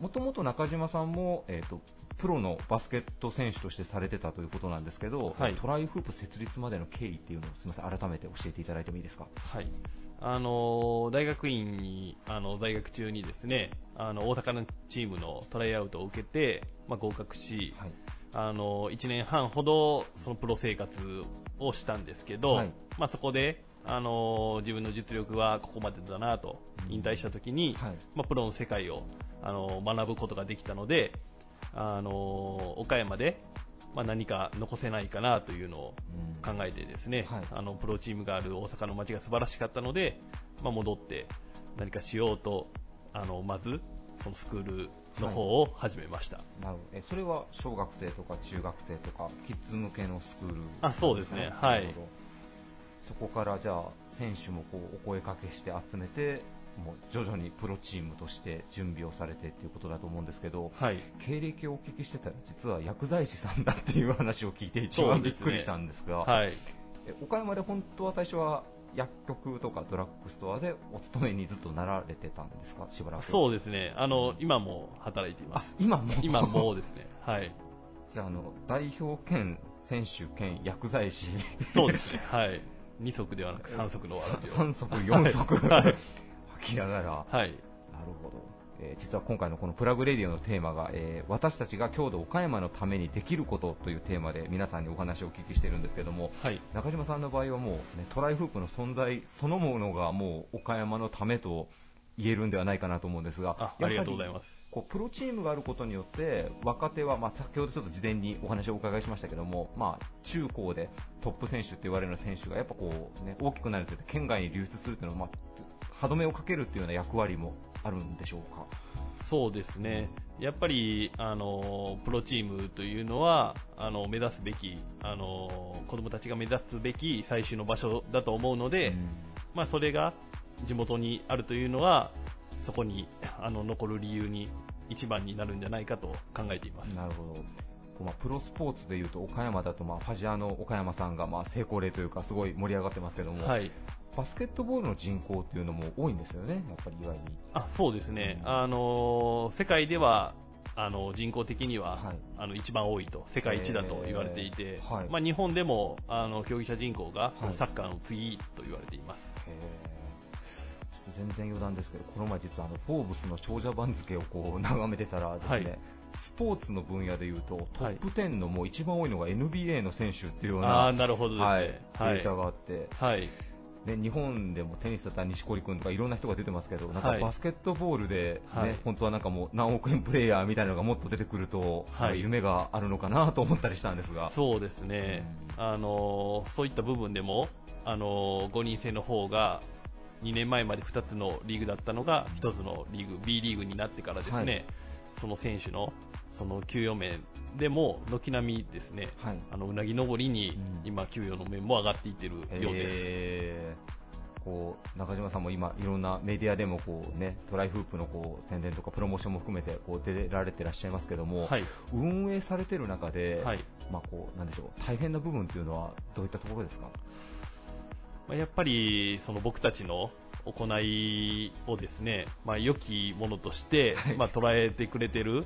もともと中島さんも、えーと、プロのバスケット選手としてされてたということなんですけど、はい、トライフープ設立までの経緯っていうのをすみません改めて教えていただいてもいいですか？はい。あの大学院にあの在学中にですねあの大阪のチームのトライアウトを受けて、まあ、合格し、はい、あの1年半ほどそのプロ生活をしたんですけど、はい、まあ、そこであの自分の実力はここまでだなと引退した時に、はい、まあ、プロの世界をあの学ぶことができたので、あの岡山で、まあ、何か残せないかなというのを考えてですね、はい、あのプロチームがある大阪の街が素晴らしかったので、まあ、戻って何かしようとあのまずそのスクールの方を始めました、はい、なるほど。えそれは小学生とか中学生とかキッズ向けのスクール、あそうですね。はい。そこからじゃあ選手もこうお声かけして集めてもう徐々にプロチームとして準備をされてということだと思うんですけど、はい、経歴をお聞きしてたら実は薬剤師さんだっていう話を聞いて一番びっくりしたんですが、ね。はい、岡山で本当は最初は薬局とかドラッグストアでお勤めにずっとなられてたんですか、しばらく。そうですね。あの、今も働いています。今も？今もですね。はい。じゃああの代表兼選手兼薬剤師。そうですね。はい。2足ではなく3足のわらじを。3足4足、はい、履きながら、はい、なるほど、えー、実は今回のこのプラグレディオのテーマが、えー、私たちが郷土岡山のためにできることというテーマで皆さんにお話をお聞きしているんですけども、はい、中島さんの場合はもう、ね、トライフープの存在そのものがもう岡山のためと言えるんではないかなと思うんですが、ありがとうございます。こうプロチームがあることによって若手は、まあ、先ほどちょっと事前にお話をお伺いしましたけども、まあ、中高でトップ選手って言われる選手がやっぱこう、ね、大きくなると県外に流出するっていうのは、まあ、歯止めをかけるっていうような役割もあるんでしょうか？そうですね、やっぱりあのプロチームというのはあの目指すべきあの子どもたちが目指すべき最終の場所だと思うので、うん、まあ、それが地元にあるというのはそこにあの残る理由に一番になるんじゃないかと考えています。なるほど、まあ、プロスポーツでいうと岡山だと、まあ、ファジアの岡山さんがまあ成功例というかすごい盛り上がってますけども、はい、バスケットボールの人口っていうのも多いんですよね、やっぱり意外に。あそうですね、うん、あの世界ではあの人口的には、はい、あの一番多いと世界一だと言われていて、はい、まあ、日本でもあの競技者人口がサッカーの次と言われています。全然余談ですけど、この前実はあのフォーブスの長者番付をこう 眺めてたらですね、はい、スポーツの分野でいうとトップ10のもう一番多いのが NBA の選手っていうような、あなるほどですね、はい、データがあって、はいね、日本でもテニスだったら錦織君とかいろんな人が出てますけど、なんかバスケットボールで、ね、はい、本当はなんかもう何億円プレーヤーみたいなのがもっと出てくると、はい、夢があるのかなと思ったりしたんですが。そうですね、うん、あのそういった部分でもあの5人制の方が2年前まで2つのリーグだったのが1つのリーグ B リーグになってからですね、はい、その選手のその給与面でも軒並みですね、はい、あのうなぎ登りに今、給与の面も上がっていってるようです。えー。こう中島さんも今、いろんなメディアでもこう、ね、トライフープのこう宣伝とかプロモーションも含めてこう出られてらっしゃいますけども、はい、運営されてる中で、はい、まあ、こうなんでしょう大変な部分というのはどういったところですか？やっぱりその僕たちの行いをですね、まあ、良きものとして、はい、まあ、捉えてくれてる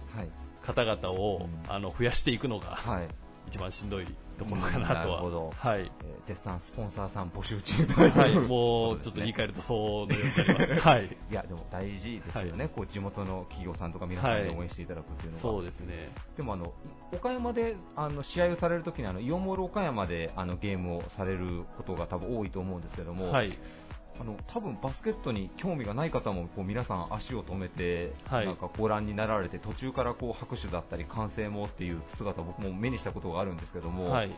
方々を、うん、あの増やしていくのが、一番しんどいところかなとは。なるほど。はい。えー、絶賛スポンサーさん募集中という、はい、もうちょっと言い換えるとそうのようになります。はい。いや、でも大事ですよね、はい、こう地元の企業さんとか皆さんに応援していただくっていうのは。そうですね。でもあの、岡山であの試合をされるときにあの、イオンモール岡山であのゲームをされることが多分多いと思うんですけども、はい。あの多分バスケットに興味がない方もこう皆さん足を止めて、はい、なんかご覧になられて途中からこう拍手だったり歓声もっていう姿を僕も目にしたことがあるんですけども、はい、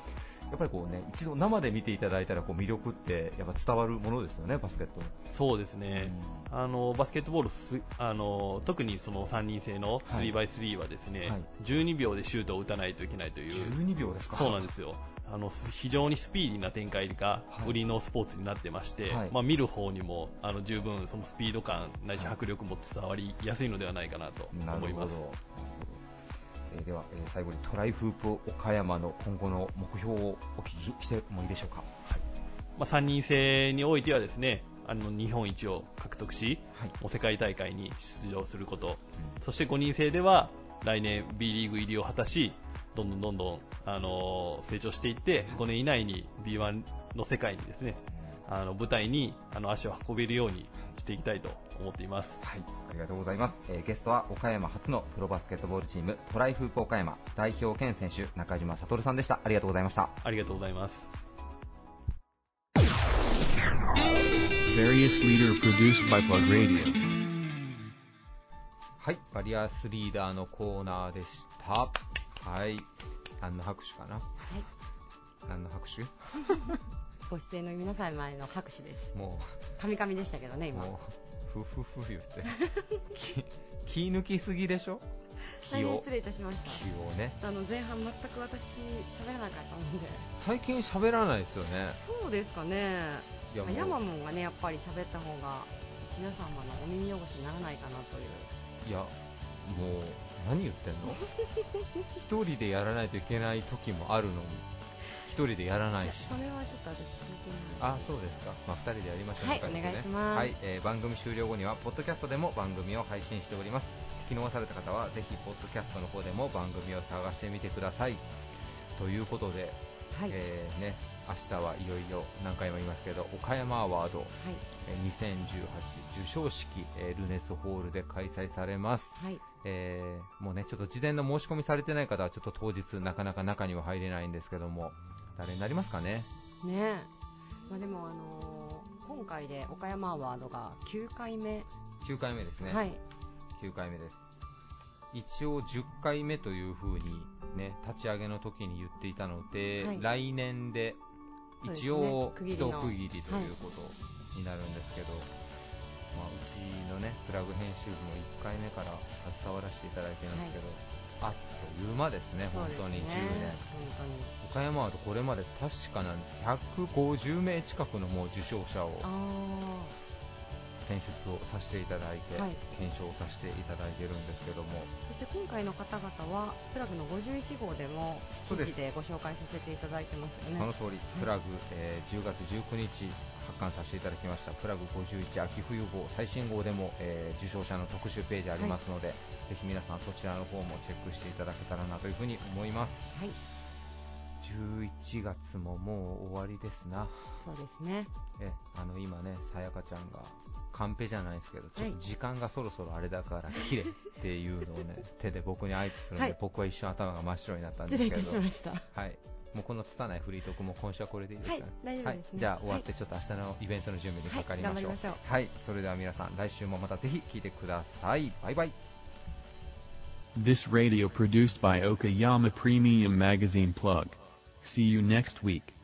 やっぱりこうね一度生で見ていただいたらこう魅力ってやっぱ伝わるものですよね、バスケットそうですね、うん、あのバスケットボールあの特にその3人制の 3x3 はですね、はい、12秒でシュートを打たないといけないという。12秒ですか。そうなんですよあの非常にスピーディーな展開が売りのスポーツになってまして、はい、まあ、見る方にもあの十分そのスピード感ないし迫力も伝わりやすいのではないかなと思います。えー、では、えー、最後にトライフープ岡山の今後の目標をお聞きしてもいいでしょうか、はい。まあ、3人制においてはですねあの日本一を獲得し、はい、世界大会に出場すること、うん、そして5人制では来年 B リーグ入りを果たしどんどんどんどん、あのー、成長していって5年以内に B1 の世界にですね、あの舞台にあの足を運べるようにしていきたいと思っています。はい、ありがとうございます。えー、ゲストは岡山初のプロバスケットボールチームトライフープ岡山代表兼選手中島悟さんでした。ありがとうございました。ありがとうございます。はい、バリアスリーダーのコーナーでした。はい、何の拍手かな？はい。何の拍手？ご出演の皆様への拍手です。もう、カミカミでしたけどね、今。もう、ふふふ言って。気抜きすぎでしょ？大変失礼いたしました。気をね。あの前半全く私喋らなかったので。最近喋らないですよね。そうですかね。いや、ヤマモンがね、やっぱり喋った方が皆様のお耳汚しにならないかなという。いや、もう何言ってんの？一人でやらないといけない時もあるのに。一人でやらないし。それはちょっと私聞いてない。あそうですか、まあ、2人でやりましょうはい、ね、お願いします、はいえー、番組終了後にはポッドキャストでも番組を配信しております。聞き逃された方はぜひポッドキャストの方でも番組を探してみてください。ということで、はい。えーね、明日はいよいよ何回も言いますけど岡山アワード、はい、2018授賞式、えルネスホールで開催されます、はいえー、もうねちょっと事前の申し込みされてない方はちょっと当日なかなか中には入れないんですけども。誰になりますかね？ね。まあ、でも、あのー、今回で岡山アワードが9回目。9回目ですね、はい、9回目です。一応10回目というふうに、ね、立ち上げの時に言っていたので、はい、来年で一応一区切りということになるんですけど、まあ、うちのねフラグ編集部も1回目から携わらせていただいてるんですけど、あっという間ですね、本当に10年。岡山はこれまで確かなんです。150名近くのもう受賞者を選出をさせていただいて、はい、検証させていただいているんですけども。そして今回の方々はプラグの51号でも記事でご紹介させていただいてますよね。その通り、プラグ、えー、10月19日発刊させていただきました。プラグ51秋冬号最新号でも、えー、受賞者の特集ページありますので、はい、ぜひ皆さんそちらの方もチェックしていただけたらなというふうに思います、はい、11月ももう終わりですな。そうですね。えあの今ねさやかちゃんがカンペじゃないですけどちょっと時間がそろそろあれだから切れっていうのをね 手で僕に合図するので、はい、僕は一瞬頭が真っ白になったんですけど失礼いたしましたはいもうこの拙いフリートークも今週はこれでいいですか？ね。はい、大丈夫です、ねはい、じゃあ終わってちょっと明日のイベントの準備にかかりましょう。はい、しょうはい、それでは皆さん来週もまたぜひ聞いてください。バイバイ。This radio produced by Okayama Premium Magazine Plug. See you next week.